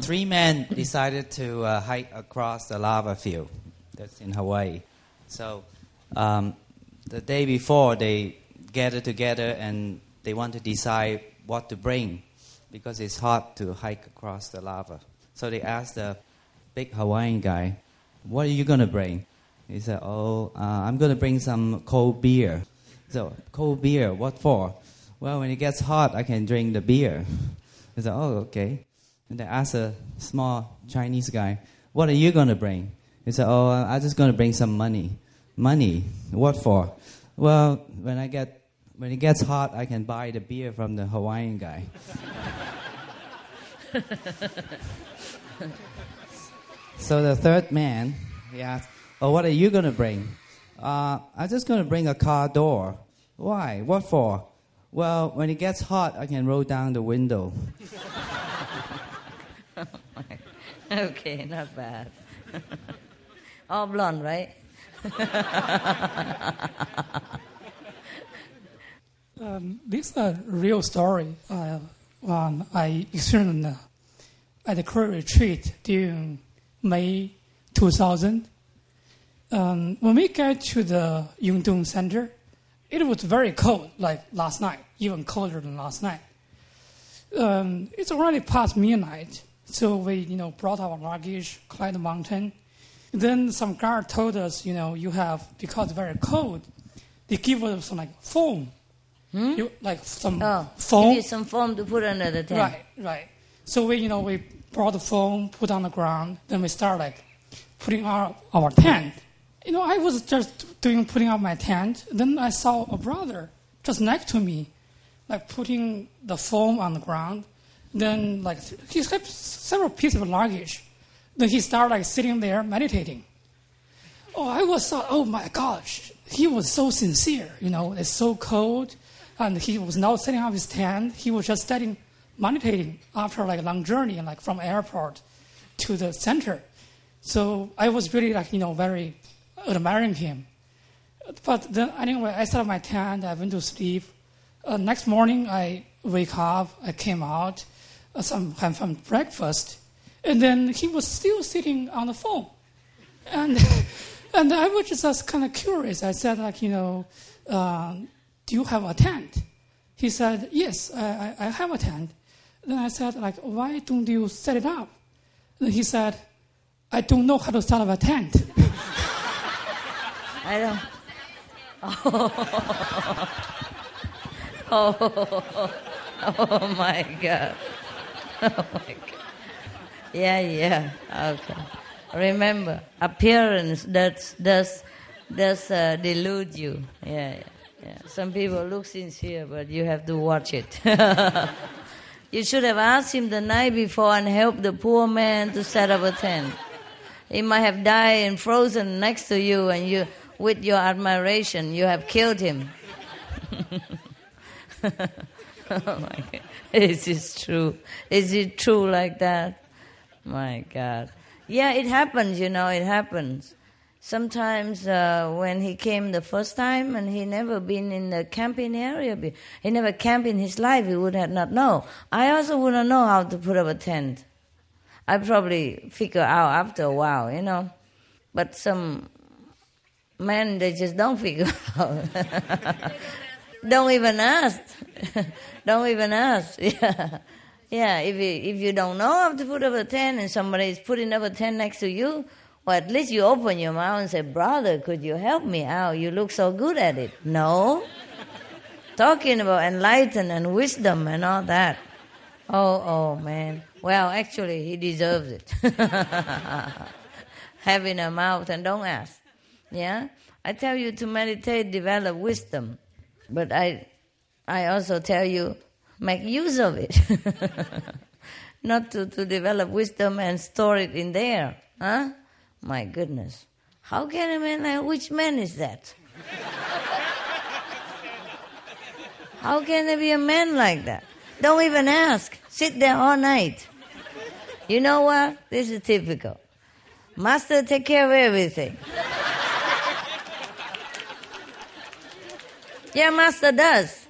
Three men decided to uh, hike across the lava field. That's in Hawaii. So um, the day before, they gathered together and they want to decide what to bring because it's hard to hike across the lava. So they asked the big Hawaiian guy, "What are you going to bring?" He said, "Oh, uh, I'm going to bring some cold beer." So cold beer, what for? Well, when it gets hot, I can drink the beer. (laughs) He said, "Oh, okay." And they asked a small Chinese guy, What are you going to bring? He said, Oh, I'm just going to bring some money. Money? What for? Well, when, I get, when it gets hot, I can buy the beer from the Hawaiian guy. (laughs) so the third man, he asked, Oh, what are you going to bring? Uh, I'm just going to bring a car door. Why? What for? Well, when it gets hot, I can roll down the window. (laughs) okay, not bad. (laughs) All blonde, right? Um, this is a real story. Uh, um, I experienced uh, at the Korea retreat during May 2000. Um, when we get to the Yungdong Center, it was very cold, like last night, even colder than last night. Um, it's already past midnight, so we, you know, brought our luggage, climbed the mountain. Then some guard told us, you know, you have because it's very cold, they give us some like foam, Hmm? you, like some Oh, foam. give you some foam to put under the tent. Right, right. So we, you know, we brought the foam, put on the ground, then we start like putting our our tent. You know, I was just doing putting out my tent. Then I saw a brother just next to me, like putting the foam on the ground. Then like he had several pieces of luggage. Then he started like sitting there meditating. Oh, I was thought, oh my gosh, he was so sincere. You know, it's so cold, and he was not setting up his tent. He was just studying, meditating after like a long journey, like from airport to the center. So I was really like you know very admiring him. But then anyway, I set up my tent. I went to sleep. Uh, next morning, I wake up. I came out, uh, some had some breakfast, and then he was still sitting on the phone, and (laughs) and I was just kind of curious. I said like you know, uh, do you have a tent? He said yes, I, I have a tent. Then I said like why don't you set it up? Then he said, I don't know how to set up a tent. I don't. Oh. oh, (laughs) oh my God. (laughs) Oh my God. Yeah, yeah. Okay. Remember, appearance does does does uh, delude you. Yeah, yeah, yeah. Some people look sincere, but you have to watch it. (laughs) You should have asked him the night before and helped the poor man to set up a tent. He might have died and frozen next to you, and you, with your admiration, you have killed him. (laughs) oh my God. Is this true? Is it true like that? My God. Yeah, it happens, you know, it happens. Sometimes uh, when he came the first time and he never been in the camping area, he never camped in his life, he would have not know. I also wouldn't know how to put up a tent. I probably figure out after a while, you know. But some men, they just don't figure (laughs) out. (laughs) don't even ask. (laughs) don't even ask. Yeah. Yeah, if you, if you don't know how to put up a tent and somebody is putting up a tent next to you, well, at least you open your mouth and say, Brother, could you help me out? You look so good at it. No. Talking about enlightenment and wisdom and all that. Oh, oh, man. Well, actually, he deserves it. (laughs) Having a mouth and don't ask. Yeah? I tell you to meditate, develop wisdom. But I, I also tell you, make use of it. (laughs) Not to, to develop wisdom and store it in there. Huh? My goodness. How can a man like, which man is that? How can there be a man like that? Don't even ask. Sit there all night. You know what? This is typical. Master take care of everything. yeah, master does.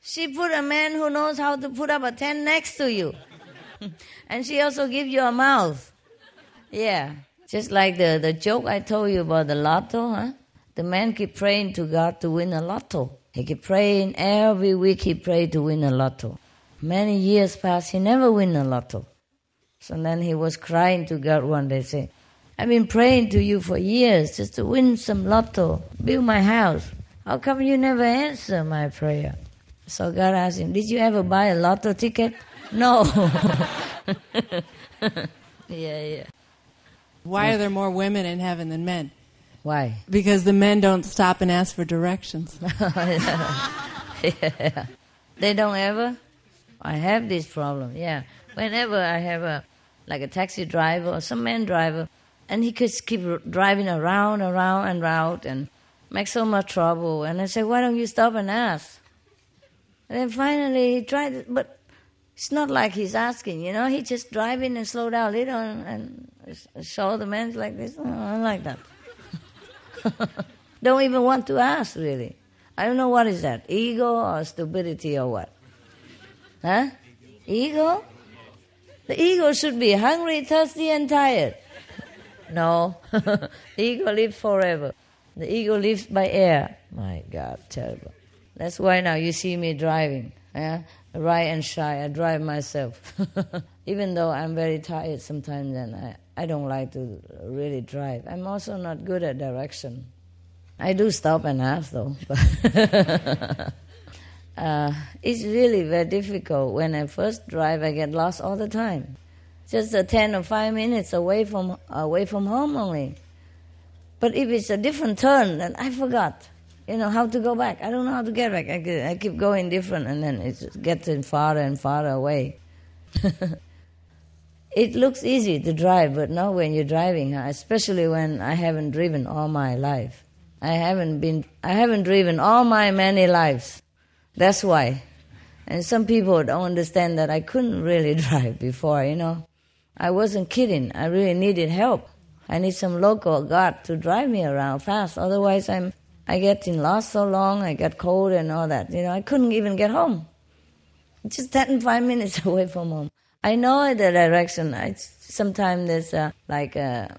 She put a man who knows how to put up a tent next to you. (laughs) and she also give you a mouth. Yeah. Just like the, the joke I told you about the lotto, huh? The man keep praying to God to win a lotto. He keep praying every week he prayed to win a lotto. Many years passed, he never win a lotto. So then he was crying to God one day, saying, I've been praying to you for years just to win some lotto, build my house. How come you never answer my prayer? So God asked him, Did you ever buy a lotto ticket? (laughs) No. (laughs) yeah, yeah. Why are there more women in heaven than men? Why? Because the men don't stop and ask for directions. (laughs) yeah. They don't ever? I have this problem, yeah. Whenever I have a like a taxi driver or some man driver, and he could keep driving around, around, and around, and make so much trouble. And I say, why don't you stop and ask? And then finally he tried, but it's not like he's asking, you know. He just driving and slow down a little and, and show the man like this. Oh, like that. (laughs) don't even want to ask, really. I don't know what is that, ego or stupidity or what. Huh? Ego? The ego should be hungry, thirsty, and tired. (laughs) No. (laughs) ego lives forever. The ego lives by air. My God, terrible. That's why now you see me driving. Yeah? Right and shy. I drive myself. (laughs) Even though I'm very tired sometimes and I, I don't like to really drive. I'm also not good at direction. I do stop and ask though. (laughs) uh, it's really very difficult. When I first drive, I get lost all the time. Just a 10 or 5 minutes away from, away from home only. But if it's a different turn, then I forgot, you know, how to go back. I don't know how to get back. I, keep going different, and then it's getting farther and farther away. (laughs) it looks easy to drive, but not when you're driving, especially when I haven't driven all my life. I haven't been, I haven't driven all my many lives. That's why. And some people don't understand that I couldn't really (laughs) drive before, you know. I wasn't kidding. I really needed help. I need some local guard to drive me around fast. Otherwise, I'm I get in lost so long. I get cold and all that. You know, I couldn't even get home. Just ten five (laughs) minutes away from home. I know the direction. I sometimes there's a, like a,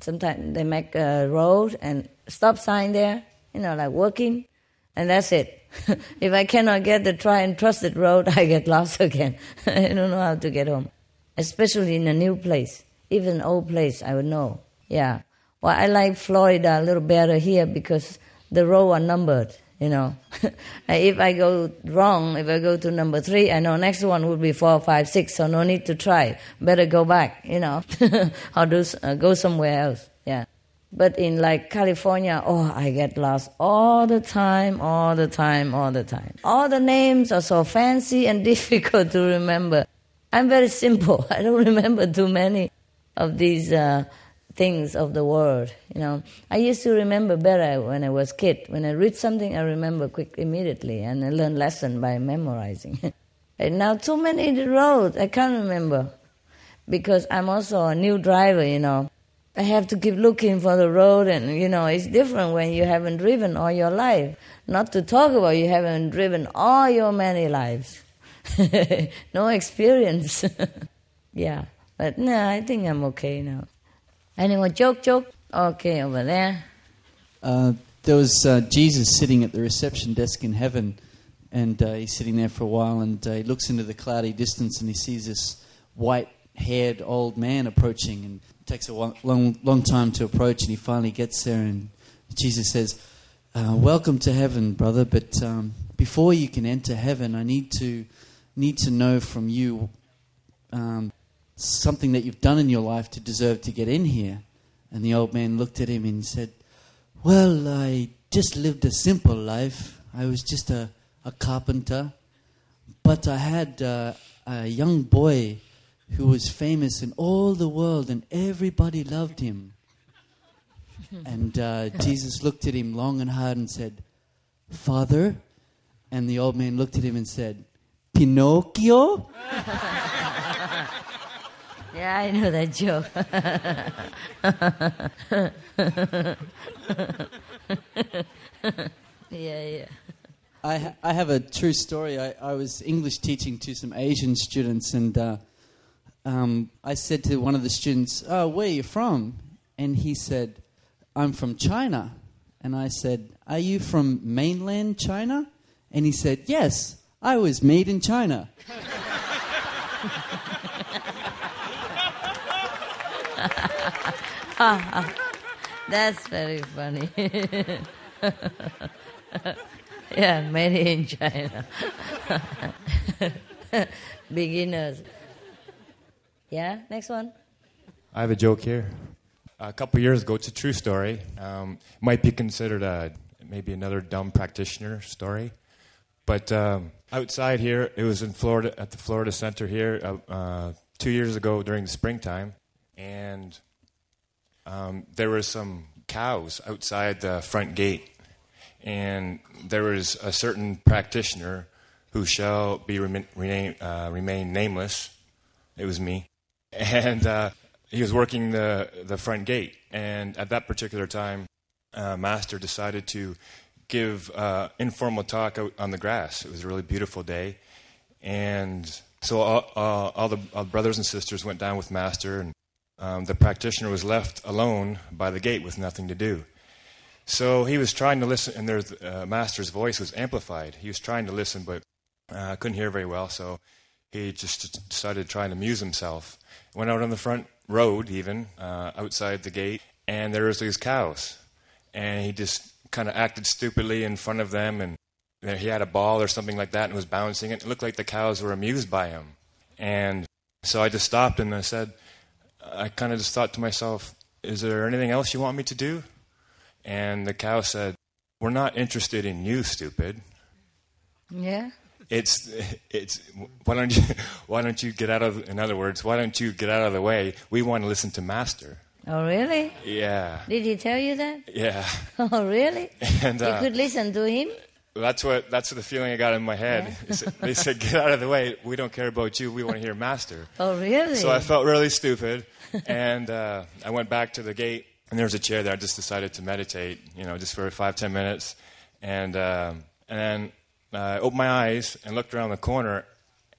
sometimes they make a road and stop sign there. You know, like working, and that's it. (laughs) if I cannot get the try and trusted road, (laughs) I get lost again. I don't know how to get home, especially in a new place. Even old place, I would know. Yeah. Well, I like Florida a little better here because the row are numbered. You know, (laughs) if I go wrong, if I go to number three, I know next one will be four, five, six. So no need to try. Better go back. You know, (laughs) or do uh, go somewhere else. Yeah. But in like California, oh, I get lost all the time, all the time, all the time. All the names are so fancy and (laughs) difficult to remember. I'm very simple. I don't remember too many of these uh, things of the world. You know, I used to remember better when I was kid. When I read something, I remember quick immediately, and I learn lesson by memorizing. (laughs) and now too many the roads, I can't remember because I'm also a new driver. You know, I have to keep looking for the road, and you know, it's different when you haven't driven all your life. Not to talk about you haven't driven all your many lives. (laughs) no experience. (laughs) yeah, but no, I think I'm okay now. Anyone joke, joke? Okay, over there. Uh, there was uh, Jesus sitting at the reception desk in heaven, and uh, he's sitting there for a while, and uh, he looks into the cloudy distance, and he sees this white-haired old man approaching, and it takes a long, long time to approach, and he finally gets there, and Jesus says, uh, "Welcome to heaven, brother, but um, before you can enter heaven, I need to need to know from you." Um, something that you've done in your life to deserve to get in here. And the old man looked at him and said, Well, I just lived a simple life. I was just a, a carpenter. But I had uh, a young boy who was famous in all the world, and everybody loved him. (laughs) and uh, Jesus looked at him long and hard and said, Father? And the old man looked at him and said, Pinocchio? (laughs) Yeah, I know that joke. (laughs) yeah, yeah. I, ha- I have a true story. I, I was English teaching to some Asian students, and uh, um, I said to one of the students, Oh, where are you from? And he said, I'm from China. And I said, Are you from mainland China? And he said, Yes, I was made in China. (laughs) (laughs) That's very funny. (laughs) yeah, made in China. (laughs) Beginners. Yeah, next one. I have a joke here. A couple years ago, it's a true story. Um, might be considered a maybe another dumb practitioner story, but um, outside here, it was in Florida at the Florida Center here uh, uh, two years ago during the springtime, and um, there were some cows outside the front gate, and there was a certain practitioner who shall be remain, uh, remain nameless. It was me, and uh, he was working the the front gate. And at that particular time, uh, Master decided to give uh, informal talk out on the grass. It was a really beautiful day, and so all, all the all brothers and sisters went down with Master and um, the practitioner was left alone by the gate with nothing to do. So he was trying to listen, and their uh, master's voice was amplified. He was trying to listen, but uh, couldn't hear very well, so he just started trying to amuse himself. Went out on the front road, even uh, outside the gate, and there was these cows. And he just kind of acted stupidly in front of them, and he had a ball or something like that and was bouncing it. It looked like the cows were amused by him. And so I just stopped and I said, I kind of just thought to myself, is there anything else you want me to do? And the cow said, We're not interested in you, stupid. Yeah. It's it's why don't you (laughs) why don't you get out of in other words, why don't you get out of the way? We want to listen to Master. Oh really? Yeah. Did he tell you that? Yeah. (laughs) Oh really? And uh, you could listen to him? That's what that's the feeling I got in my head. Yeah. (laughs) they said, "Get out of the way. We don't care about you. We want to hear Master." Oh, really? So I felt really stupid, (laughs) and uh, I went back to the gate, and there was a chair there. I just decided to meditate, you know, just for five ten minutes, and uh, and then uh, I opened my eyes and looked around the corner,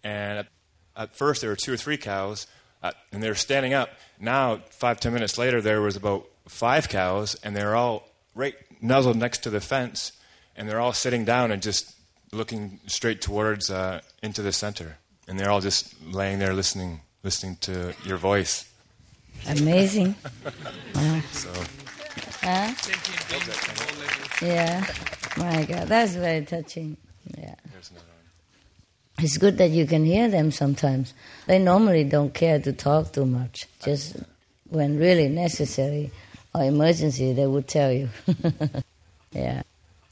and at, at first there were two or three cows, uh, and they were standing up. Now five ten minutes later, there was about five cows, and they were all right nuzzled next to the fence and they're all sitting down and just looking straight towards uh, into the center, and they're all just laying there listening, listening to your voice. Amazing. (laughs) wow. So. Yeah. My God, that's very touching. Yeah. It's good that you can hear them sometimes. They normally don't care to talk too much, just when really necessary or emergency, they would tell you. (laughs) yeah.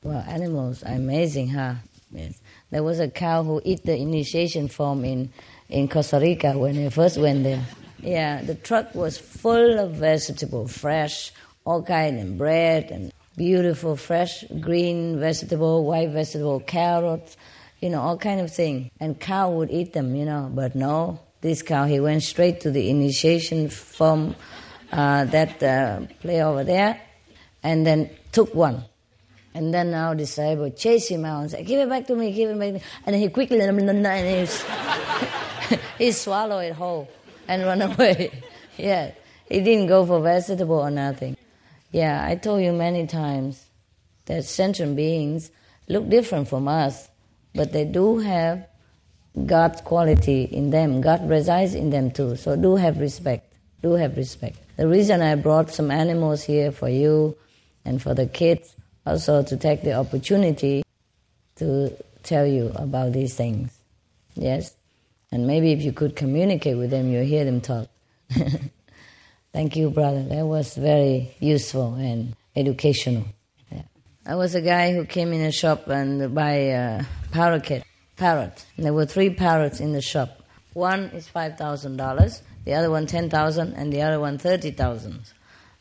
Well, animals are amazing, huh? Yes. There was a cow who eat the initiation form in, in Costa Rica when I first went there. Yeah, the truck was full of vegetable, fresh, all kind of bread and beautiful, fresh green vegetable, white vegetable, carrots, you know, all kind of thing. And cow would eat them, you know, but no, this cow, he went straight to the initiation from uh, that uh, play over there, and then took one. And then our disciple chased him out and said, Give it back to me, give it back to me. And he quickly, and (laughs) he, he swallowed it whole and run away. (laughs) yeah, he didn't go for vegetable or nothing. Yeah, I told you many times that sentient beings look different from us, but they do have God's quality in them. God resides in them too. So do have respect. Do have respect. The reason I brought some animals here for you and for the kids also to take the opportunity to tell you about these things. Yes? And maybe if you could communicate with them, you'll hear them talk. (laughs) Thank you, brother. That was very useful and educational. Yeah. I was a guy who came in a shop and buy uh, a parrot. Parrot. And there were three parrots in the shop. One is five thousand dollars, the other one ten thousand, and the other one thirty thousand.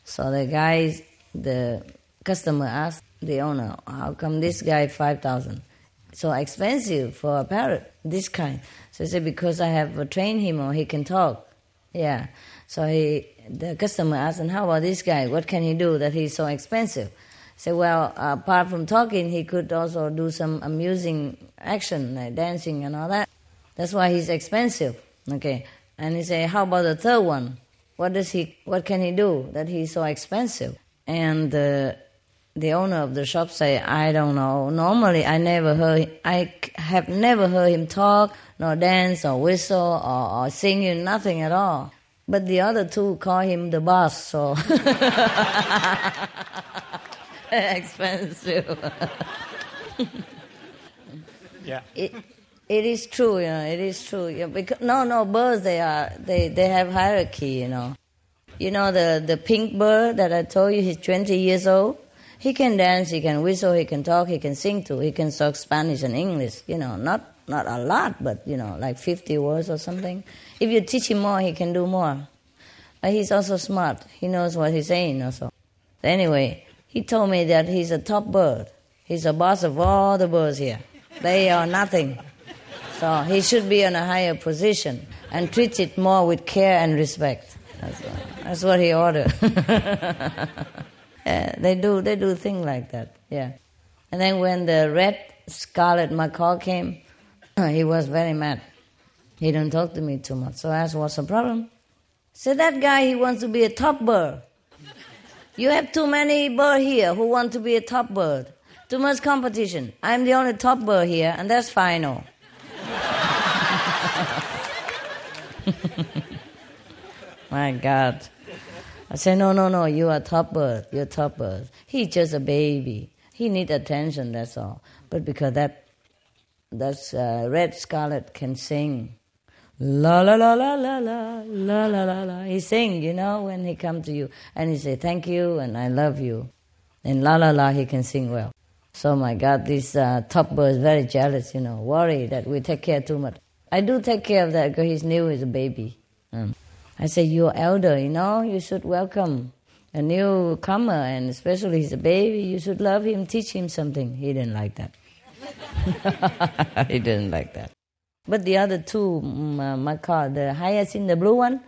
So the guy, the customer asked the owner, "How come this guy five thousand? So expensive for a parrot, this kind?" So he said, "Because I have trained him, or he can talk." Yeah. So he, the customer asked, "And how about this guy? What can he do that he's so expensive?" I said, "Well, apart from talking, he could also do some amusing action, like dancing and all that. That's why he's expensive." Okay. And he said, "How about the third one? What does he? What can he do that he's so expensive?" And uh, the owner of the shop say, "I don't know. Normally, I never heard. I have never heard him talk, nor dance, or whistle, or, or sing, nothing at all." But the other two call him the boss, so (laughs) expensive. (laughs) yeah. It, it is true, you know. It is true. Yeah, because no, no birds. They are they they have hierarchy, you know. You know the the pink bird that I told you. He's twenty years old. He can dance. He can whistle. He can talk. He can sing too. He can talk Spanish and English. You know, not not a lot, but you know, like fifty words or something. If you teach him more, he can do more. But he's also smart. He knows what he's saying also. Anyway, he told me that he's a top bird. He's the boss of all the birds here. They are nothing. So he should be in a higher position and treat it more with care and respect. That's what, that's what he ordered. (laughs) yeah, they do they do things like that. Yeah. And then when the red scarlet macaw came, uh, he was very mad. He didn't talk to me too much. So I asked, what's the problem? So that guy, he wants to be a top bird. You have too many bird here who want to be a top bird. Too much competition. I'm the only top bird here, and that's final. (laughs) My God. I said, no, no, no, you are top bird. You're top bird. He's just a baby. He need attention, that's all. But because that that's uh, red scarlet can sing. La la la la la la la la la la. He sing, you know, when he come to you, and he say thank you and I love you, and la la la he can sing well. So my God, this uh, top bird is very jealous, you know, worried that we take care too much. I do take care of that because he's new as a baby. Um, I said, you're elder, you know, you should welcome a newcomer, and especially he's a baby, you should love him, teach him something. He didn't like that. (laughs) he didn't like that. But the other two, mm, uh, macaw, the hyacinth, the blue one,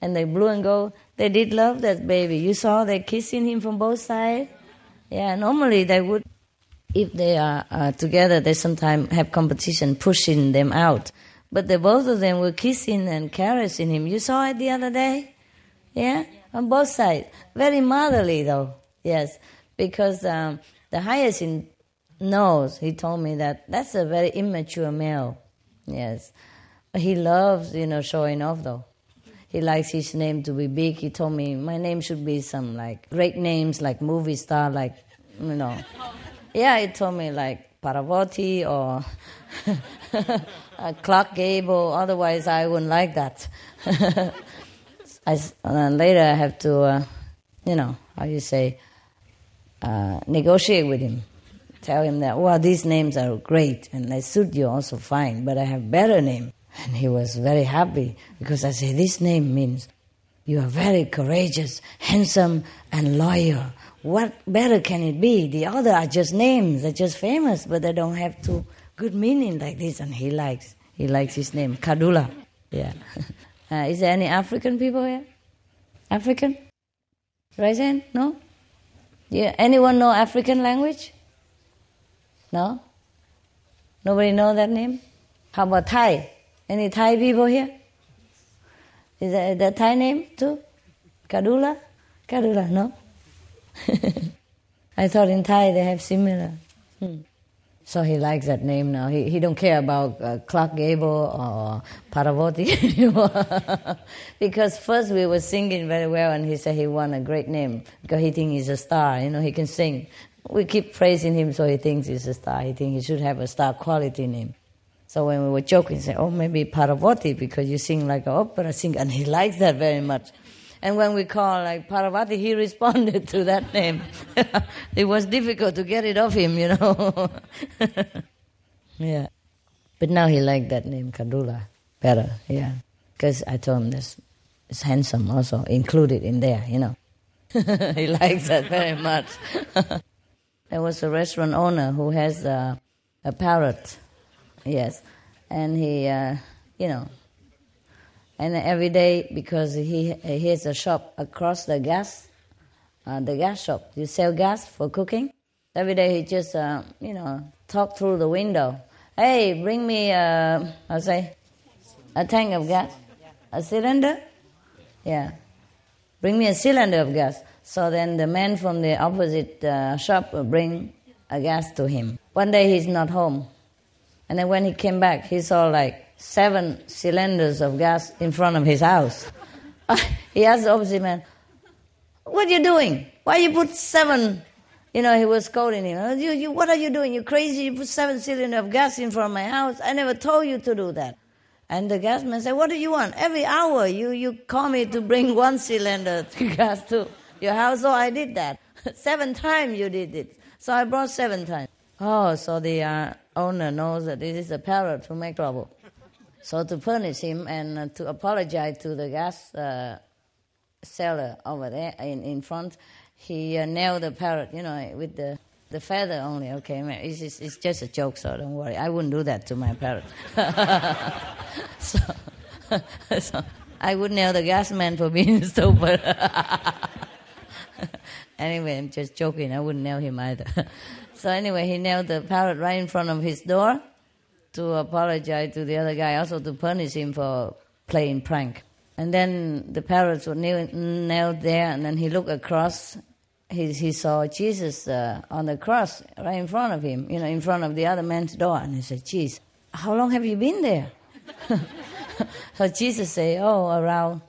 and the blue and gold, they did love that baby. You saw they kissing him from both sides. Yeah, normally they would, if they are uh, together, they sometimes have competition pushing them out. But the both of them were kissing and caressing him. You saw it the other day? Yeah, on both sides. Very motherly though. Yes, because um, the hyacinth knows. He told me that that's a very immature male. Yes, he loves you know showing off though. He likes his name to be big. He told me my name should be some like great names like movie star like you know. (laughs) Yeah, he told me like Parvati or (laughs) (laughs) Clark Gable. Otherwise, I wouldn't like that. (laughs) I, later I have to, uh, you know, how you say, uh, negotiate with him. Tell him that, well, these names are great and they suit you also fine, but I have better name. And he was very happy because I say, this name means you are very courageous, handsome, and loyal. What better can it be? The other are just names, they're just famous, but they don't have too good meaning like this. And he likes, he likes his name, Kadula. Yeah. (laughs) Uh, is there any African people here? African? Raise hand? No? Yeah. Anyone know African language? No? Nobody know that name? How about Thai? Any Thai people here? Is that, that Thai name too? Kadula? Kadula, no? (laughs) I thought in Thai they have similar. Hmm. So he likes that name now. He, he don't care about uh, Clark Gable or Pavarotti anymore. (laughs) because first we were singing very well and he said he won a great name because he thinks he's a star, you know, he can sing. We keep praising him so he thinks he's a star. He thinks he should have a star quality name. So when we were joking, said, oh, maybe Paravati because you sing like an opera singer. And he likes that very much. And when we call like Parvati, he (laughs) responded to that name. (laughs) it was difficult to get it off him, you know. (laughs) yeah. But now he liked that name, Kadula, better, yeah. Because I told him this is handsome also, included in there, you know. he likes that very much. there was a restaurant owner who has a, a parrot, yes. And he, uh, you know, and every day because he he has a shop across the gas, uh, the gas shop. You sell gas for cooking. Every day he just uh, you know talk through the window. Hey, bring me a I say a tank of gas, a cylinder. Yeah, bring me a cylinder of gas. So then the man from the opposite uh, shop will bring a gas to him. One day he's not home, and then when he came back, he saw like seven cylinders of gas in front of his house. (laughs) he asked the opposite man, What are you doing? Why you put seven? You know, he was scolding him. You, you, what are you doing? You crazy? You put seven cylinders of gas in front of my house? I never told you to do that. And the gas man said, What do you want? Every hour you, you call me to bring (laughs) one cylinder of gas to your house. So I did that. (laughs) seven times you did it. So I brought seven times. Oh, so the uh, owner knows that this is a parrot to make trouble. So to punish him and uh, to apologize to the gas uh, seller over there in, in front, he uh, nailed the parrot, you know, with the, the feather only. Okay, it's just, it's just a joke, so don't worry. I wouldn't do that to my parrot. (laughs) so, (laughs) so I would nail the gas man for being (laughs) stupid. anyway, I'm just joking. I wouldn't nail him either. so anyway, he nailed the parrot right in front of his door to apologize to the other guy, also to punish him for playing prank. And then the parrots were nailed there, and then he looked across. He, he saw Jesus uh, on the cross right in front of him, you know, in front of the other man's door. And he said, Geez, how long have you been there? (laughs) so Jesus said, Oh, around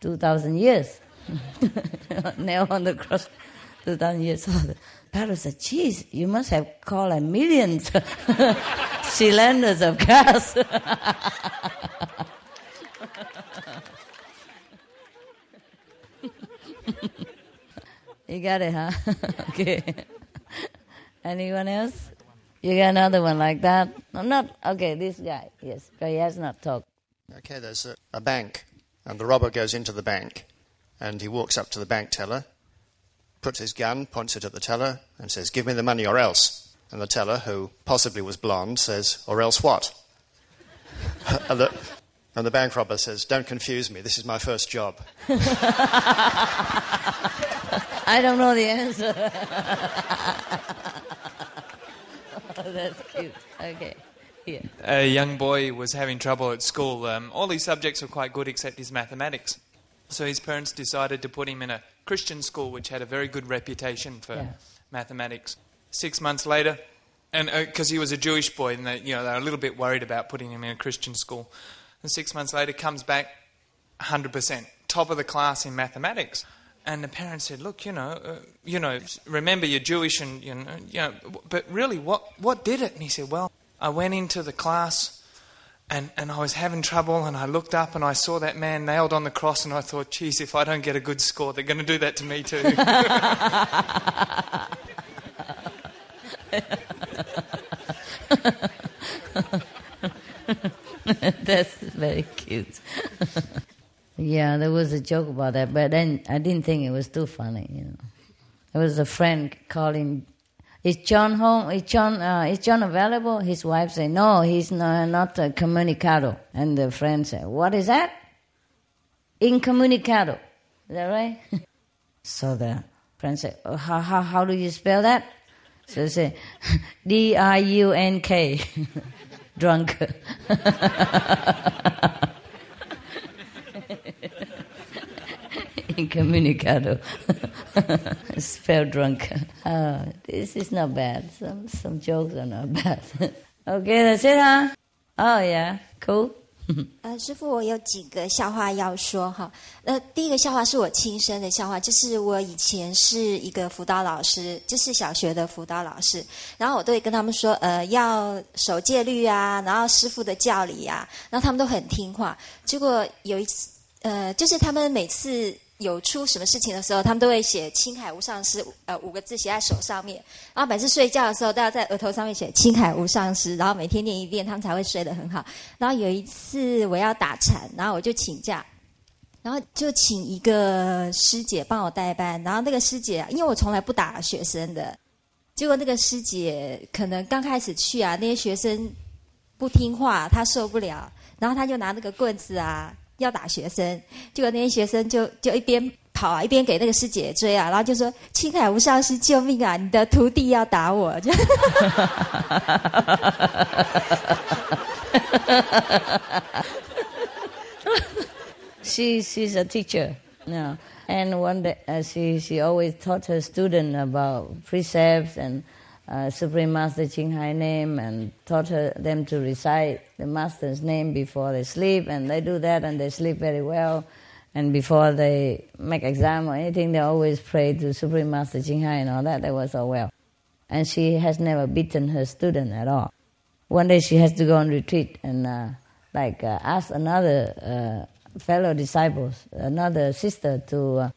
2,000 years. (laughs) nailed on the cross, 2,000 years. So (laughs) parrot said, Geez, you must have called a millions (laughs) cylinders of gas. (laughs) you got it, huh? (laughs) okay. Anyone else? You got another one like that? No, not okay. This guy, yes, but he has not talked. Okay, there's a, a bank, and the robber goes into the bank, and he walks up to the bank teller, puts his gun, points it at the teller, and says, "Give me the money or else." And the teller, who possibly was blonde, says, Or else what? (laughs) and, the, and the bank robber says, Don't confuse me, this is my first job. (laughs) I don't know the answer. oh, (laughs) that's cute. Okay. Yeah. A young boy was having trouble at school. Um, all his subjects were quite good except his mathematics. So his parents decided to put him in a Christian school which had a very good reputation for yeah. mathematics six months later, and because uh, he was a Jewish boy, and they, you know they were a little bit worried about putting him in a Christian school. And six months later, comes back 100%, top of the class in mathematics. And the parents said, "Look, you know, uh, you know, remember you're Jewish, and you know, you know, but really, what what did it?" And he said, "Well, I went into the class, And, and I was having trouble, and I looked up and I saw that man nailed on the cross, and I thought, geez, if I don't get a good score, they're going to do that to me too. (laughs) That's very cute. (laughs) yeah, there was a joke about that, but then I didn't think it was too funny. You know, there was a friend calling. Is John home? Is John? Uh, is John available? His wife said, "No, he's not, not a comunicado." And the friend said, "What is that?" Incommunicado. Is that right? (laughs) so the friend said, oh, how, how, how do you spell that? So they say, (laughs) D R U N K. (laughs) Drunk. (laughs) Incommunicado. Spell (laughs) drunk. Uh, this is not bad. Some some jokes are not bad. (laughs) okay, that's it, huh? Oh yeah, cool. 呃，师傅，我有几个笑话要说哈。呃，第一个笑话是我亲身的笑话，就是我以前是一个辅导老师，就是小学的辅导老师，然后我都会跟他们说，呃，要守戒律啊，然后师傅的教理啊，然后他们都很听话。结果有一次，呃，就是他们每次。有出什么事情的时候，他们都会写“青海无上师”呃五个字写在手上面，然后每次睡觉的时候都要在额头上面写“青海无上师”，然后每天念一遍，他们才会睡得很好。然后有一次我要打禅，然后我就请假，然后就请一个师姐帮我代班。然后那个师姐，因为我从来不打学生的，结果那个师姐可能刚开始去啊，那些学生不听话，她受不了，然后她就拿那个棍子啊。要打学生，结果那些学生就就一边跑啊，一边给那个师姐追啊，然后就说：“青海无上师，救命啊！你的徒弟要打我。”就 she she's a teacher, no, and one day uh, she she always taught her student about precepts and uh, Supreme Master Ching Hai name and taught her, them to recite the Master's name before they sleep, and they do that and they sleep very well. And before they make exam or anything, they always pray to Supreme Master Ching Hai and all that. They was so well. And she has never beaten her student at all. One day she has to go on retreat and uh, like uh, ask another uh, fellow disciples, another sister to uh,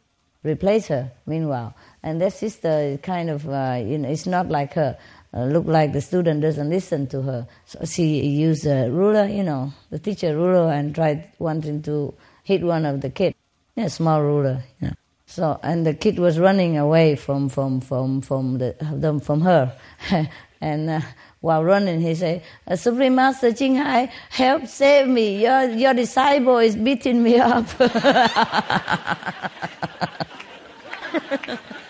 replace her. Meanwhile, and that sister is kind of, uh, you know, it's not like her. Uh, look like the student doesn't listen to her. So she used a ruler, you know, the teacher ruler, and tried wanting to hit one of the kids. Yeah, small ruler, you know. So and the kid was running away from from from from the from her, (laughs) and uh, while running, he said, uh, "Supreme Master Ching Hai, help save me! Your your disciple is beating me up." (laughs) (laughs)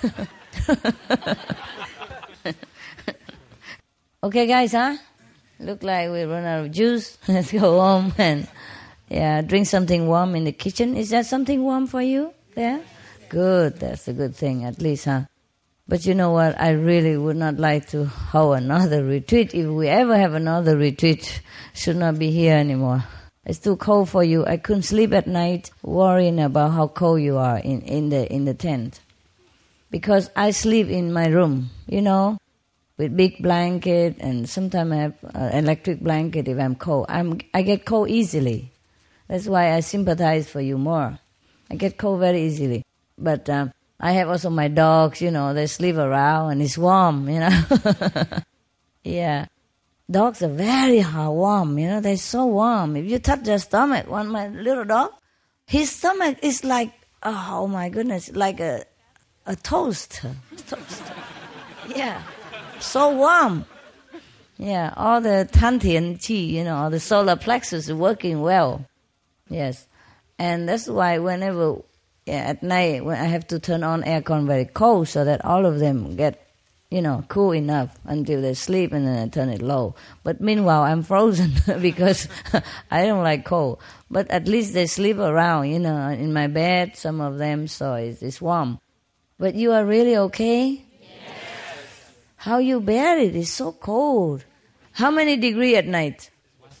(laughs) okay, guys, huh? Look like we run out of juice. (laughs) Let's go home and yeah, drink something warm in the kitchen. Is that something warm for you? Yeah, good. That's a good thing, at least, huh? But you know what? I really would not like to hold another retreat. If we ever have another retreat, should not be here anymore. It's too cold for you. I couldn't sleep at night worrying about how cold you are in, in the in the tent because I sleep in my room, you know, with big blanket and sometimes I have uh, electric blanket if I'm cold. I'm, I get cold easily. That's why I sympathize for you more. I get cold very easily. But um, I have also my dogs, you know, they sleep around and it's warm, you know. (laughs) yeah. Dogs are very hot, warm, you know, they're so warm. If you touch their stomach, one my little dog, his stomach is like, oh my goodness, like a a toast. toast. Yeah, so warm. Yeah, all the Tantian Qi, you know, all the solar plexus working well. Yes, and that's why whenever yeah, at night when I have to turn on aircon very cold so that all of them get you know, cool enough until they sleep and then I turn it low. But meanwhile, I'm frozen (laughs) because (laughs) I don't like cold. But at least they sleep around, you know, in my bed, some of them, so it's, it's warm. But you are really okay? Yes. How you bear it? it is so cold. How many degree at night?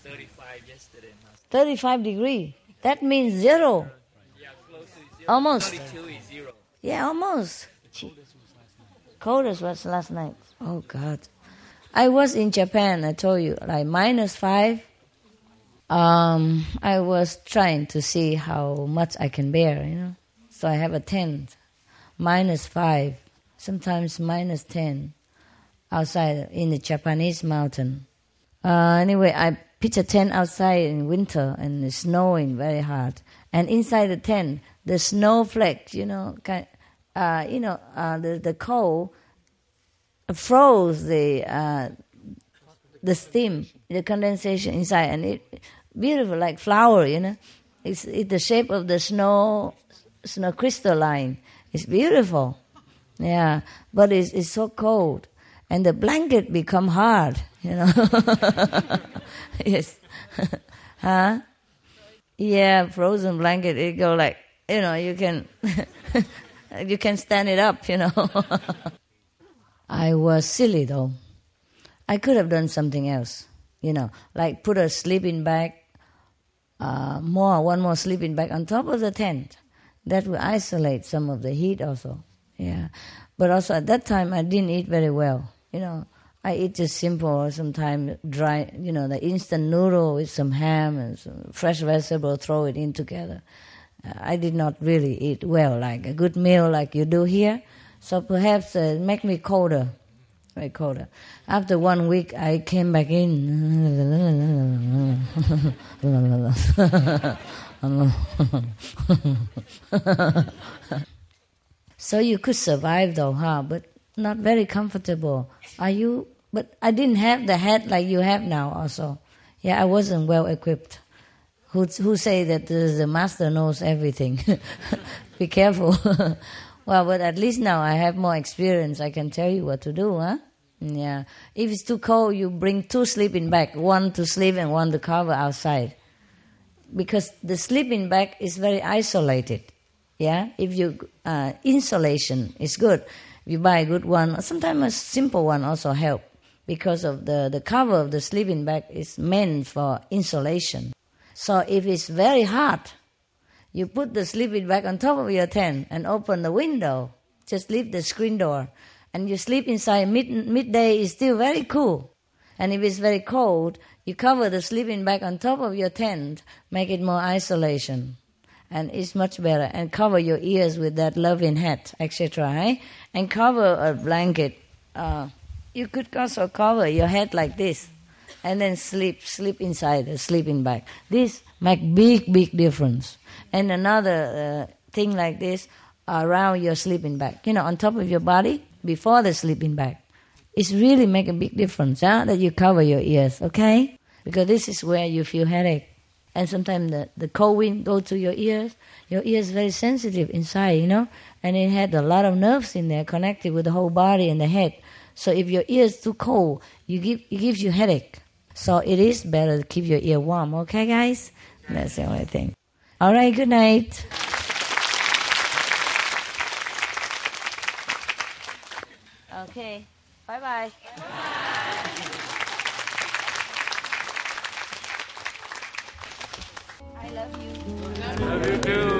35 yesterday. 35 degree. That means zero. Yeah, close to zero. Almost. 32 is zero. Yeah, almost. Coldest was last night. Oh God. I was in Japan, I told you, like minus five. Um, I was trying to see how much I can bear, you know. So I have a tent, minus five, sometimes minus ten, outside in the Japanese mountain. Uh, anyway, I pitch a tent outside in winter and it's snowing very hard. And inside the tent, the snowflakes, you know, kind, uh, you know, uh, the the cold froze the uh, the steam, the condensation inside, and it beautiful like flower, you know. It's, it's the shape of the snow snow crystalline. It's beautiful, yeah. But it's it's so cold, and the blanket become hard, you know. (laughs) yes, (laughs) huh? Yeah, frozen blanket. It go like you know you can (laughs) you can stand it up, you know. I was silly though. I could have done something else, you know, like put a sleeping bag, uh, more one more sleeping bag on top of the tent. That will isolate some of the heat also. Yeah, but also at that time I didn't eat very well. You know, I eat just simple sometimes dry. You know, the instant noodle with some ham and some fresh vegetable, throw it in together. Uh, I did not really eat well, like a good meal like you do here. So perhaps uh, make me colder, very colder. After one week, I came back in. (laughs) (laughs) so you could survive though, huh? But not very comfortable. Are you? But I didn't have the head like you have now. Also, yeah, I wasn't well equipped. Who who say that the, the master knows everything? (laughs) Be careful. (laughs) well, but at least now I have more experience. I can tell you what to do, huh? Yeah. If it's too cold, you bring two sleeping bag, one to sleep and one to cover outside. Because the sleeping bag is very isolated. Yeah. If you uh, insulation is good, you buy a good one, sometimes a simple one also help because of the the cover of the sleeping bag is meant for insulation. So if it's very hot, you put the sleeping bag on top of your tent and open the window. Just leave the screen door and you sleep inside mid, midday is still very cool. And if it's very cold, you cover the sleeping bag on top of your tent, make it more isolation. And it's much better. And cover your ears with that loving hat, etc. Eh? And cover a blanket. Uh, you could also cover your head like this. And then sleep, sleep inside the sleeping bag. This make big, big difference. And another uh, thing like this around your sleeping bag. You know, on top of your body, before the sleeping bag. It's really make a big difference huh? that you cover your ears, okay? Because this is where you feel headache. And sometimes the, the cold wind go to your ears. Your ears very sensitive inside, you know? And it had a lot of nerves in there connected with the whole body and the head. So if your ears too cold, you give, it gives you headache. So it is better to keep your ear warm, okay guys? That's the only thing. All right, good night. Okay. Bye bye. I love you. I love you too.